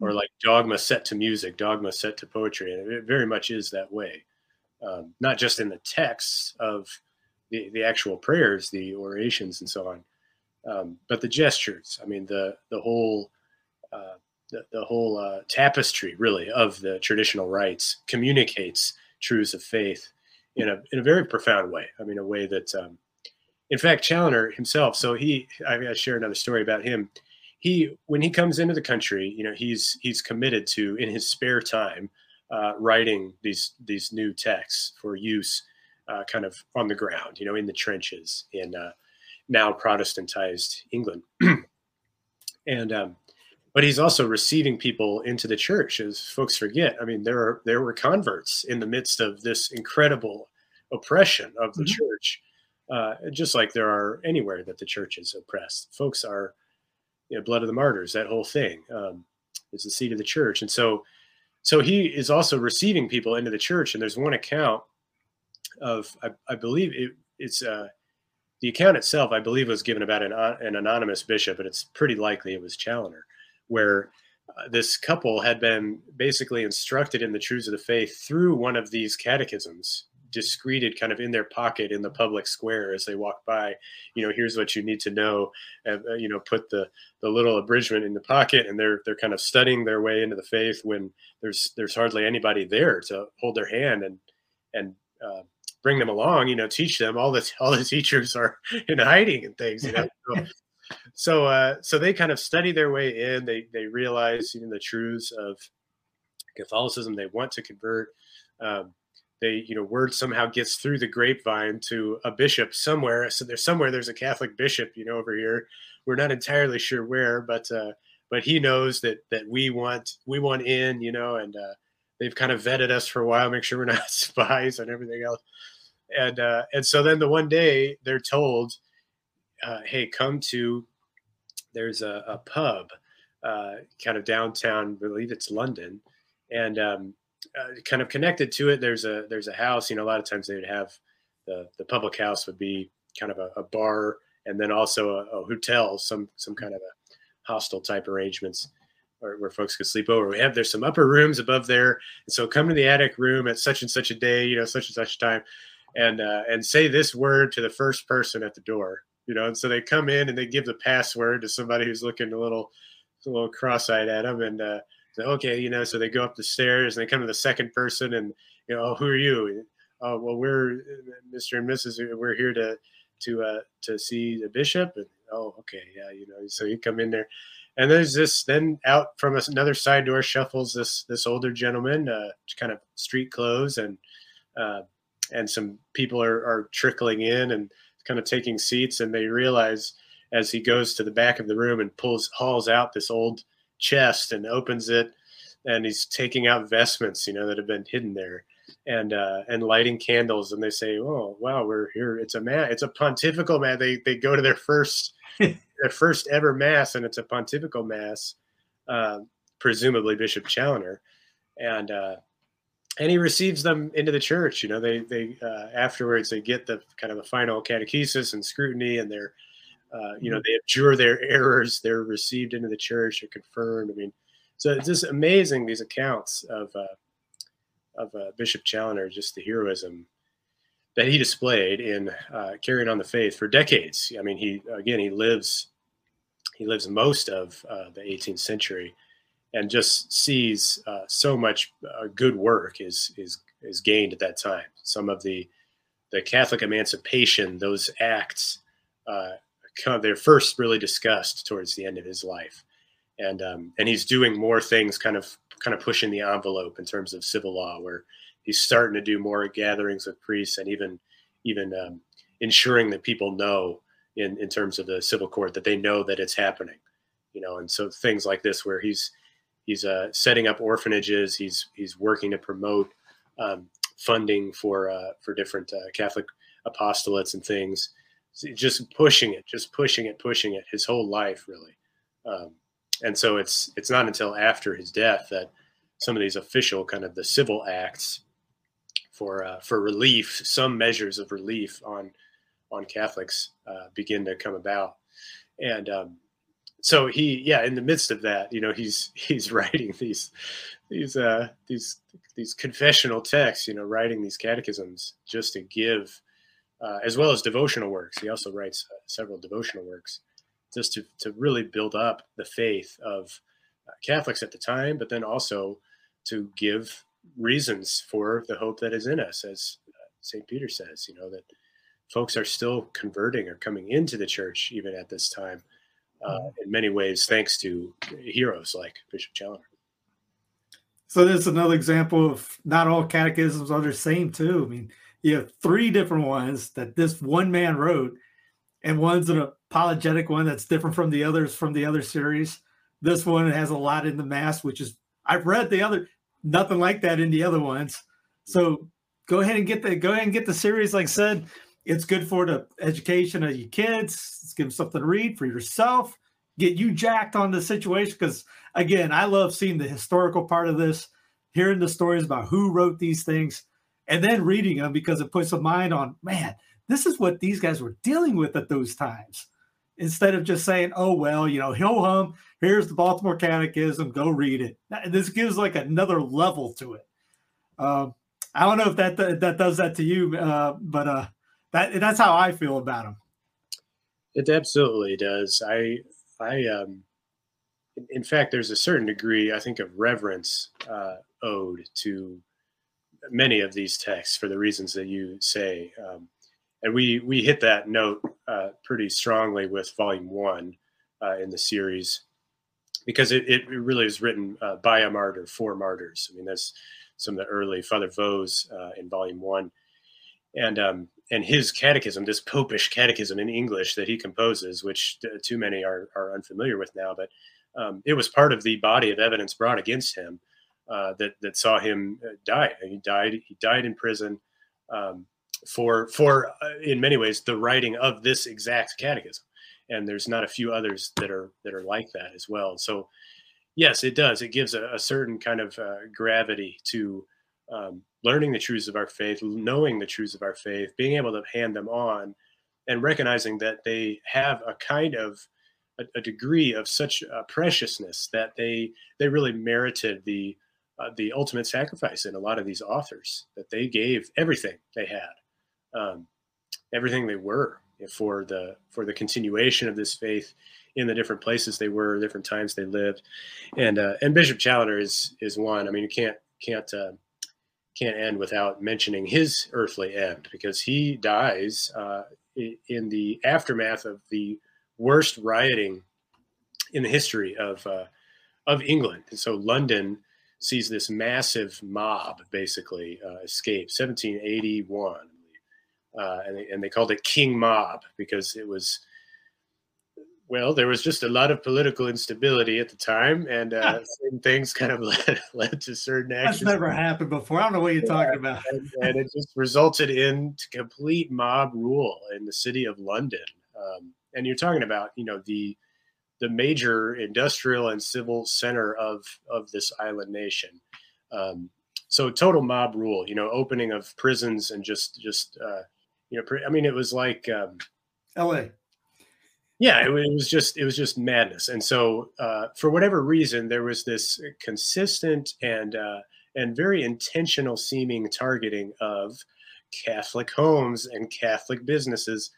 or mm-hmm. like dogma set to music dogma set to poetry and it very much is that way um, not just in the texts of the, the actual prayers, the orations, and so on, um, but the gestures. I mean, the the whole uh, the, the whole uh, tapestry, really, of the traditional rites communicates truths of faith in a in a very profound way. I mean, a way that, um, in fact, Challoner himself. So he, I, I share another story about him. He, when he comes into the country, you know, he's he's committed to in his spare time uh, writing these these new texts for use uh, kind of on the ground, you know, in the trenches in uh, now Protestantized England. and um, but he's also receiving people into the church, as folks forget. I mean, there are there were converts in the midst of this incredible oppression of the mm-hmm. church, uh, just like there are anywhere that the church is oppressed. Folks are you know, blood of the martyrs, that whole thing um, is the seat of the church. And so, so he is also receiving people into the church. And there's one account of, I, I believe it, it's uh, the account itself, I believe, was given about an, an anonymous bishop, but it's pretty likely it was Challoner, where uh, this couple had been basically instructed in the truths of the faith through one of these catechisms discreted kind of in their pocket in the public square as they walk by. You know here's what you need to know and uh, you know put the the little abridgment in the pocket and they're they're kind of studying their way into the faith when there's there's hardly anybody there to hold their hand and and uh, bring them along you know teach them. All the all the teachers are in hiding and things you know so, so uh so they kind of study their way in. They they realize you know the truths of catholicism they want to convert um, they you know word somehow gets through the grapevine to a bishop somewhere. So there's somewhere there's a catholic bishop you know over here. We're not entirely sure where but uh but he knows that that we want we want in you know and uh they've kind of vetted us for a while make sure we're not spies and everything else. And uh and so then the one day they're told uh hey come to there's a, a pub uh kind of downtown I believe it's london. And um uh, kind of connected to it. There's a there's a house. You know, a lot of times they would have the the public house would be kind of a, a bar, and then also a, a, hotel, some some kind of a hostel type arrangements. Where, where folks could sleep over. We have there's some upper rooms above there, and so come to the attic room at such and such a day, you know, such and such time, and uh, and say this word to the first person at the door, you know. And so they come in and they give the password to somebody who's looking a little a little cross-eyed at them, and uh, okay, you know, so they go up the stairs and they come to the second person and, you know, oh, who are you? Oh, well, we're Mr. and Mrs. We're here to, to, uh, to see the bishop. And, oh, okay. Yeah. You know, so you come in there and there's this, then out from another side door shuffles this, this older gentleman, uh, kind of street clothes and, uh, and some people are, are trickling in and kind of taking seats and they realize as he goes to the back of the room and pulls hauls out this old chest and opens it and he's taking out vestments you know that have been hidden there. And uh and lighting candles and they say oh wow we're here. It's a mass it's a pontifical mass they they go to their first their first ever mass and it's a pontifical mass uh, presumably bishop challoner. And uh and he receives them into the church you know they they uh, afterwards they get the kind of the final catechesis and scrutiny and they're uh, you know, mm-hmm. they abjure their errors. They're received into the church. They're confirmed. I mean, so it's just amazing these accounts of uh, of uh, Bishop Challoner, just the heroism that he displayed in uh, carrying on the faith for decades. I mean, he again he lives he lives most of uh, the 18th century, and just sees uh, so much good work is is is gained at that time. Some of the the Catholic emancipation, those acts they're first really discussed towards the end of his life, and um, and he's doing more things, kind of kind of pushing the envelope in terms of civil law, where he's starting to do more gatherings with priests and even even um, ensuring that people know in in terms of the civil court that they know that it's happening, you know, and so things like this where he's he's uh, setting up orphanages, he's he's working to promote um, funding for uh, for different uh, Catholic apostolates and things just pushing it, just pushing it, pushing it his whole life, really. Um, and so it's it's not until after his death that some of these official kind of the civil acts for uh, for relief, some measures of relief on on Catholics uh, begin to come about. And um, so he, yeah, in the midst of that, you know, he's he's writing these these uh, these these confessional texts, you know, writing these catechisms just to give uh, as well as devotional works. He also writes uh, several devotional works just to, to really build up the faith of uh, Catholics at the time, but then also to give reasons for the hope that is in us, as uh, St. Peter says, you know, that folks are still converting or coming into the church even at this time. Uh, mm-hmm. in many ways, thanks to heroes like Bishop Challoner. So there's another example of not all catechisms are the same too. I mean, you have three different ones that this one man wrote, and one's an apologetic one that's different from the others from the other series. This one has a lot in the mass, which is I've read the other nothing like that in the other ones. So go ahead and get the go ahead and get the series. Like I said, it's good for the education of your kids. It's give them something to read for yourself. get you jacked on the situation because again, I love seeing the historical part of this, hearing the stories about who wrote these things, and then reading them because it puts a mind on, man, this is what these guys were dealing with at those times. Instead of just saying, oh, well, you know, ho hum, here's the Baltimore Catechism, go read it. This gives like another level to it. Um, I don't know if that that does that to you, uh, but uh, that that's how I feel about them. It absolutely does. I I um, in fact, there's a certain degree, I think, of reverence uh, owed to many of these texts for the reasons that you say. Um, and we we hit that note uh, pretty strongly with Volume One uh, in the series because it, it really is written uh, by a martyr for martyrs. I mean, that's some of the early Father Vaux uh, in Volume One, and um, and his catechism, this popish catechism in English that he composes, which too many are are unfamiliar with now, but um, it was part of the body of evidence brought against him uh, that that saw him uh, die. He died. He died in prison um, for for uh, in many ways the writing of this exact catechism. And there's not a few others that are that are like that as well. So yes, it does. It gives a, a certain kind of uh, gravity to um, learning the truths of our faith, knowing the truths of our faith, being able to hand them on, and recognizing that they have a kind of a, degree of such uh, preciousness that they they really merited the uh, the ultimate sacrifice in a lot of these authors that they gave everything they had, um, everything they were for the for the continuation of this faith in the different places they were, different times they lived, and uh, and Bishop Challoner is is one. I mean, you can't can't uh, can't end without mentioning his earthly end because he dies uh, in the aftermath of the worst rioting in the history of uh, of England. And so London sees this massive mob basically uh, escape 1781 uh, and, they, and they called it king mob because it was well, there was just a lot of political instability at the time, and uh, things kind of led, led to certain actions. That's never happened before. I don't know what you're yeah, talking about. and, and, it just resulted in complete mob rule in the city of London. Um, and you're talking about, you know, the the major industrial and civil center of of this island nation. Um, so total mob rule, you know, opening of prisons and just just uh, you know, I mean, it was like um, L.A yeah it, was just it was just madness and so uh, for whatever reason there was this consistent and uh, and very intentional seeming targeting of catholic homes and catholic businesses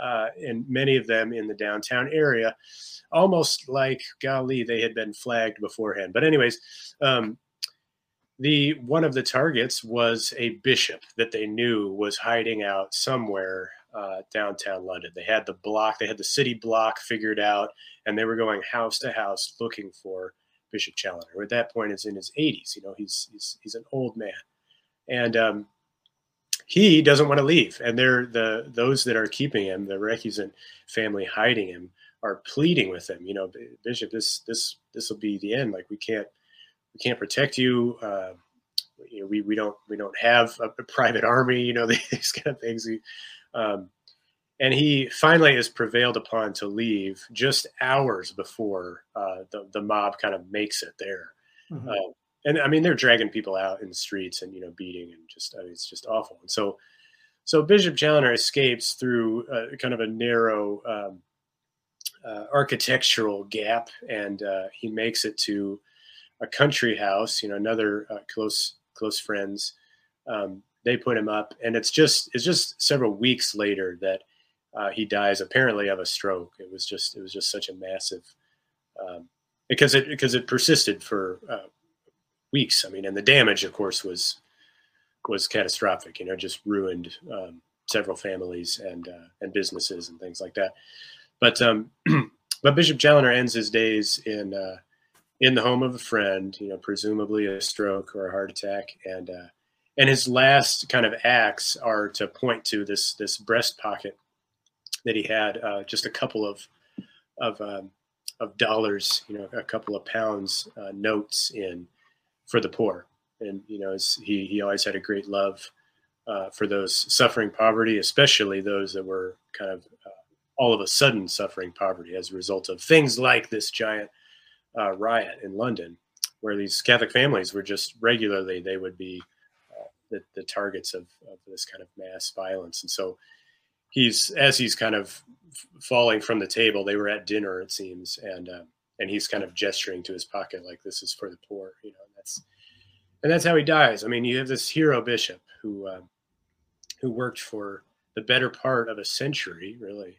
uh, and many of them in the downtown area almost like golly they had been flagged beforehand but anyways um, the one of the targets was a bishop that they knew was hiding out somewhere uh, downtown London. They had the block, they had the city block figured out, and they were going house to house looking for Bishop Challoner. At that point is in his 80s. You know, he's he's he's an old man, and um, he doesn't want to leave. And they're the those that are keeping him, the recusant family hiding him, are pleading with him. You know, Bishop, this this this will be the end. Like we can't we can't protect you. Uh, you know, we, we don't we don't have a, a private army. You know, these kind of things. Um, and he finally is prevailed upon to leave just hours before uh, the, the mob kind of makes it there. Mm-hmm. Uh, and I mean, they're dragging people out in the streets and, you know, beating and just, I mean, it's just awful. And so, so Bishop Challoner escapes through uh, kind of a narrow um, uh, architectural gap and uh, he makes it to a country house, you know, another uh, close, close friends. Um, they put him up, and it's just it's just several weeks later that uh, he dies apparently of a stroke. It was just it was just such a massive um, because it because it persisted for uh, weeks. I mean, and the damage, of course, was was catastrophic. You know, just ruined um, several families and uh, and businesses and things like that. But um, but Bishop Challoner ends his days in uh, in the home of a friend. You know, presumably a stroke or a heart attack, and uh, and his last kind of acts are to point to this this breast pocket that he had uh, just a couple of of um, of dollars, you know, a couple of pounds uh, notes in for the poor, and you know, he he always had a great love uh, for those suffering poverty, especially those that were kind of uh, all of a sudden suffering poverty as a result of things like this giant uh, riot in London, where these Catholic families were just regularly they would be uh, the, the targets of, of this kind of mass violence, and so he's as he's kind of falling from the table. They were at dinner, it seems, and uh, and he's kind of gesturing to his pocket like this is for the poor, you know. And that's how he dies. I mean, you have this hero bishop who uh, who worked for the better part of a century, really,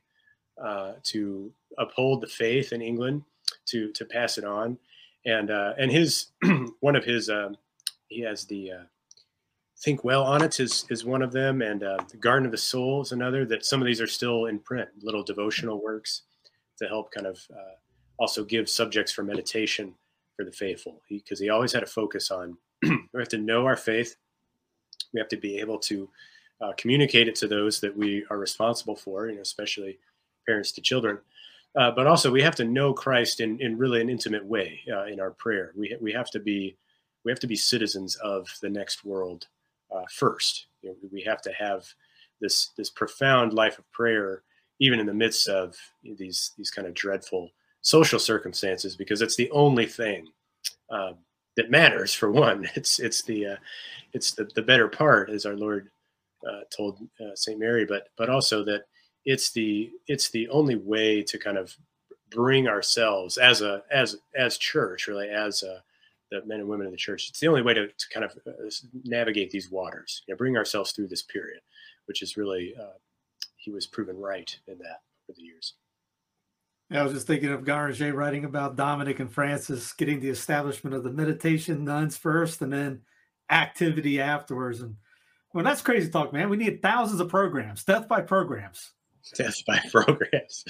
uh, to uphold the faith in England, to to pass it on, and uh, and his one of his um, he has the uh, Think Well on it is is one of them, and uh, the Garden of the Soul is another. That some of these are still in print, little devotional works to help kind of uh, also give subjects for meditation for the faithful. Because he, he, always had a focus on we have to know our faith, we have to be able to uh, communicate it to those that we are responsible for, you know, especially parents to children. Uh, but also, we have to know Christ in, in really an intimate way uh, in our prayer. We, we have to be we have to be citizens of the next world uh, first. You know, we have to have this this profound life of prayer, even in the midst of these these kind of dreadful social circumstances, because it's the only thing um, that matters. For one, it's it's the uh, it's the, the better part, as our Lord uh, told uh, Saint Mary, but but also that it's the it's the only way to kind of bring ourselves as a as as church, really as a the men and women of the church. It's the only way to, to kind of uh, navigate these waters, you know, bring ourselves through this period, which is really, uh, he was proven right in that over the years. I was just thinking of Guéranger writing about Dominic and Francis getting the establishment of the meditation nuns first and then activity afterwards. And well, that's crazy talk, man. We need thousands of programs, death by programs. Death by programs.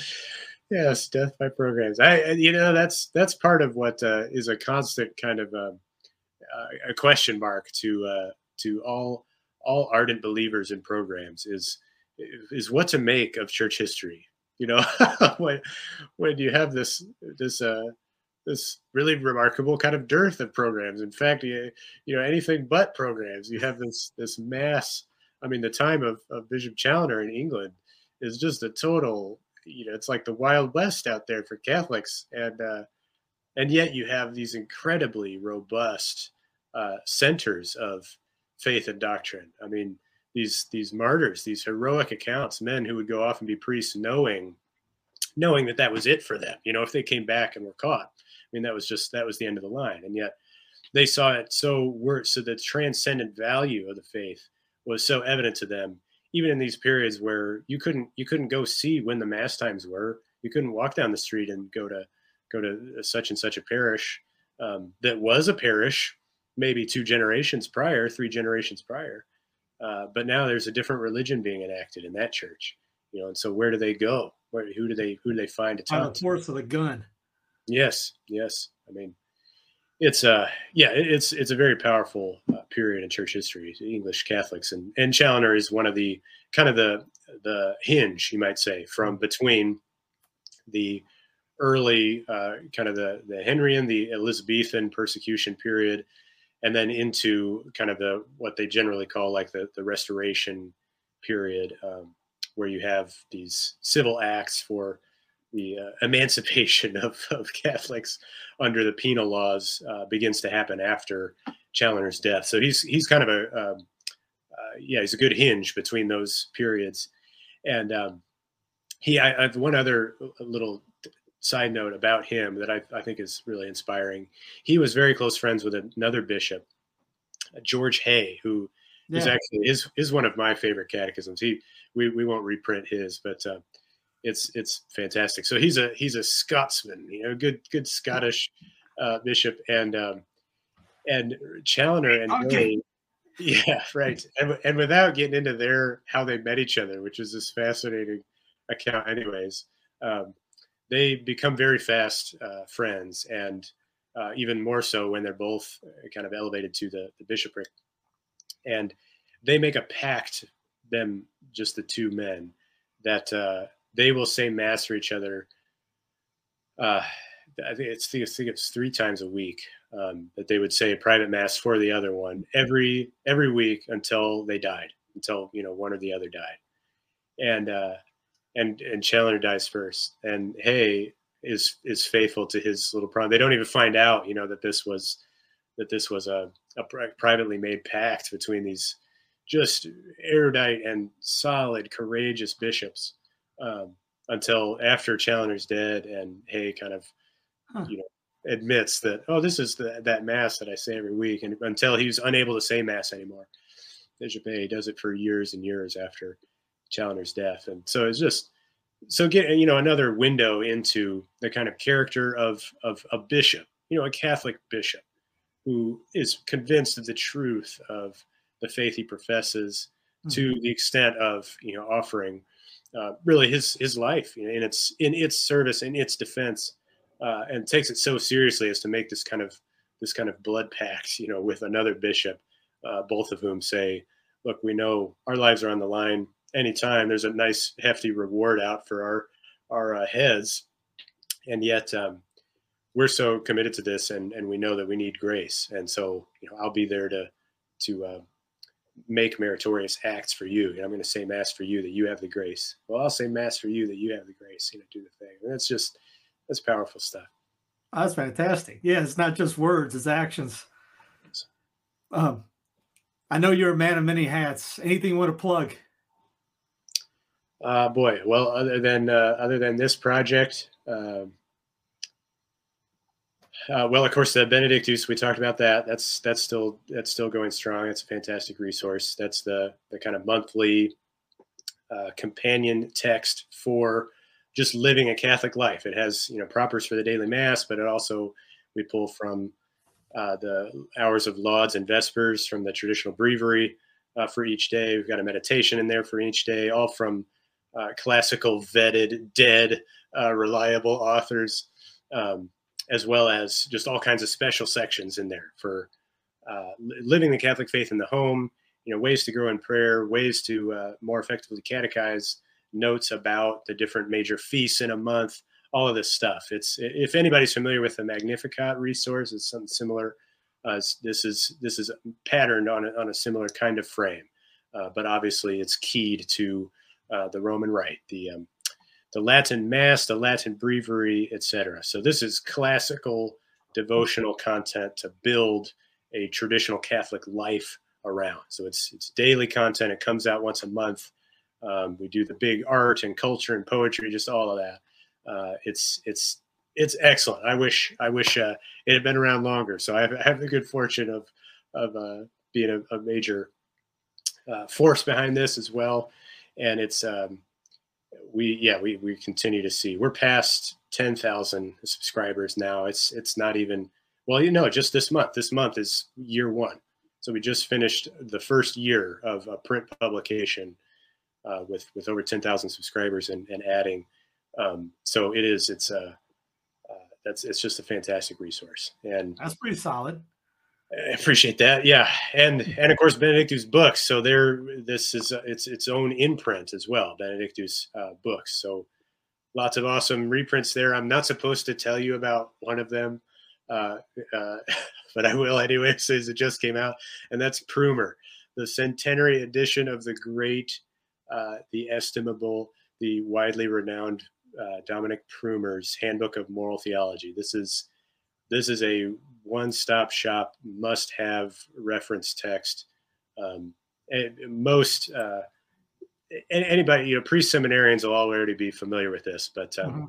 Yes, death by programs. I, you know, that's that's part of what uh, is a constant kind of um, uh, a question mark to uh, to all all ardent believers in programs is is what to make of church history. You know, when when you have this this uh, this really remarkable kind of dearth of programs. In fact, you, you know anything but programs. You have this this mass. I mean, the time of, of Bishop Challoner in England is just a total you know it's like the wild west out there for Catholics, and uh, and yet you have these incredibly robust uh, centers of faith and doctrine. I mean, these these martyrs, these heroic accounts, men who would go off and be priests, knowing knowing that that was it for them. You know, if they came back and were caught, I mean, that was just that was the end of the line, and yet they saw it so were so the transcendent value of the faith was so evident to them even in these periods where you couldn't you couldn't go see when the mass times were. You couldn't walk down the street and go to go to such and such a parish um, that was a parish maybe two generations prior three generations prior uh, but now there's a different religion being enacted in that church you know and so where do they go? Where who do they who do they find to talk on the force of the gun. Yes yes. I mean it's uh yeah it's it's a very powerful uh, period in church history english catholics. And and challoner is one of the kind of the the hinge you might say from between the early uh, kind of the the henrian the elizabethan persecution period and then into kind of the what they generally call like the the restoration period um, where you have these civil acts for the uh, emancipation of, of Catholics under the penal laws uh, begins to happen after Challoner's death. So he's he's kind of a um, uh, yeah he's a good hinge between those periods, and um, he I, I, have one other little side note about him that I, I think is really inspiring. He was very close friends with another bishop, George Hay, who yeah. is actually is is one of my favorite catechisms. He we we won't reprint his, but uh, it's it's fantastic. So he's a he's a Scotsman, you know, good good Scottish uh, bishop, and um, and Challoner and okay. yeah, right. And, and without getting into their how they met each other, which is this fascinating account, anyways, um, they become very fast uh, friends, and uh, even more so when they're both uh, kind of elevated to the, the bishopric, and they make a pact, them just the two men, that uh, they will say mass for each other. Uh, I think it's I think it's three times a week um, that they would say a private mass for the other one every every week until they died, until you know one or the other died, and uh, and and Challoner dies first, and Hay is is faithful to his little prom. They don't even find out, you know, that this was that this was a, a privately made pact between these just erudite and solid, courageous bishops um, until after Challoner's dead and Hay kind of, huh. you know, admits that oh, this is the, that mass that I say every week, and until he's unable to say mass anymore, Bishop Hay does it for years and years after Challoner's death, and so it's just so get you know another window into the kind of character of of a bishop, you know, a Catholic bishop who is convinced of the truth of the faith he professes mm-hmm. to the extent of you know offering uh, really his his life in its in its service in its defense uh, and takes it so seriously as to make this kind of this kind of blood pact you know with another bishop uh, both of whom say look we know our lives are on the line anytime there's a nice hefty reward out for our our uh, heads. And yet um, we're so committed to this and, and we know that we need grace. And so you know i'll be there to to uh, make meritorious acts for you. And i'm going to say mass for you that you have the grace. Well i'll say mass for you that you have the grace you know do the thing. And that's just that's powerful stuff. Oh, that's fantastic. Yeah it's not just words it's actions. Um i know you're a man of many hats. Anything you want to plug uh boy well other than uh, other than this project um uh, well, of course, the Benedictus we talked about that. That's that's still that's still going strong. It's a fantastic resource. That's the the kind of monthly uh, companion text for just living a Catholic life. It has you know propers for the daily mass, but it also we pull from uh, the hours of lauds and vespers from the traditional breviary uh, for each day. We've got a meditation in there for each day, all from uh, classical, vetted, dead, uh, reliable authors. Um, as well as just all kinds of special sections in there for uh, living the Catholic faith in the home, you know, ways to grow in prayer, ways to uh, more effectively catechize, notes about the different major feasts in a month, all of this stuff. It's if anybody's familiar with the Magnificat resource, it's something similar. Uh, this is this is patterned on a, on a similar kind of frame, uh, but obviously it's keyed to uh, the Roman Rite, the um, the Latin Mass, the Latin Breviary, etc. So this is classical devotional content to build a traditional Catholic life around. So it's it's daily content. It comes out once a month. Um, we do the big art and culture and poetry, just all of that. Uh, it's it's it's excellent. I wish I wish uh, it had been around longer. So I have, I have the good fortune of of uh, being a, a major uh, force behind this as well. And it's um, we yeah we we continue to see we're past 10,000 subscribers now. It's it's not even well, you know, just this month. This month is year one, so we just finished the first year of a print publication uh, with with over 10,000 subscribers and, and adding. Um, so it is it's a uh, that's it's just a fantastic resource and that's pretty solid. I appreciate that. Yeah, and and of course Benedictus books. So there, this is it's its own imprint as well. Benedictus uh, books. So lots of awesome reprints there. I'm not supposed to tell you about one of them, uh, uh, but I will anyway, since it just came out, and that's Prümmer, the centenary edition of the great, uh, the estimable, the widely renowned uh, Dominic Prümmer's Handbook of Moral Theology. This is this is a one-stop shop must-have reference text. Um, most uh, anybody, you know, pre-seminarians will already be familiar with this, but um, mm-hmm.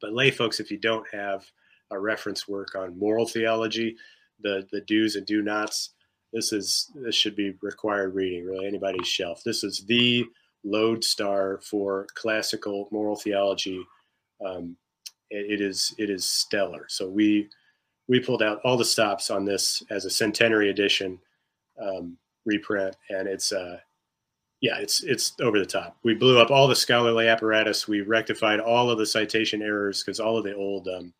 but lay folks, if you don't have a reference work on moral theology, the the do's and do nots, this is this should be required reading. Really, anybody's shelf. This is the lodestar for classical moral theology. Um, it, it is it is stellar. So we we pulled out all the stops on this as a centenary edition um, reprint, and it's uh, yeah, it's it's over the top. We blew up all the scholarly apparatus. We rectified all of the citation errors because all of the old, um,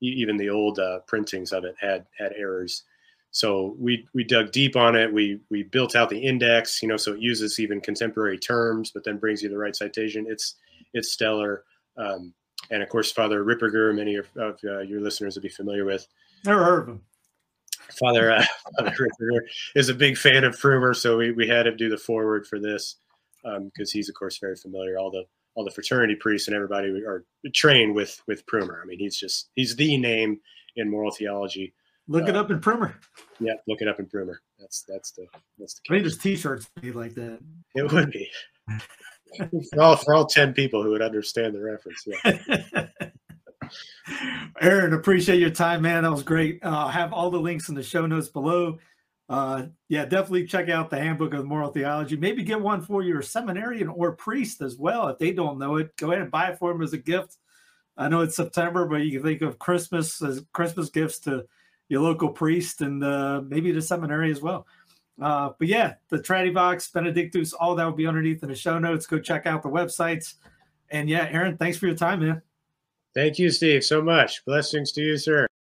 even the old uh, printings of it had had errors. So we we dug deep on it. We we built out the index, you know, so it uses even contemporary terms, but then brings you the right citation. It's it's stellar. Um, and of course, Father Ripperger, many of, of uh, your listeners will be familiar with. Never heard of him. Father, uh, Father Ripperger is a big fan of Prümmer, so we, we had him do the forward for this because um, he's, of course, very familiar. All the all the fraternity priests and everybody are trained with with Prümmer. I mean, he's just he's the name in moral theology. Look it Uh, up in Prümmer. Yeah, look it up in Prümmer. That's that's the that's the I mean, case. there's T-shirts made like that. It would be for all for all ten people who would understand the reference. Yeah. Aaron, appreciate your time, man. That was great. Uh, have all the links in the show notes below. Uh, yeah, definitely check out the Handbook of Moral Theology. Maybe get one for your seminarian or priest as well. If they don't know it, go ahead and buy it for them as a gift. I know it's September, but you can think of Christmas as Christmas gifts to your local priest and uh, maybe the seminary as well. Uh, but yeah, the Tradivox, Benedictus, all that will be underneath in the show notes. Go check out the websites. And yeah, Aaron, thanks for your time, man. Thank you, Steve, so much. Blessings to you, sir.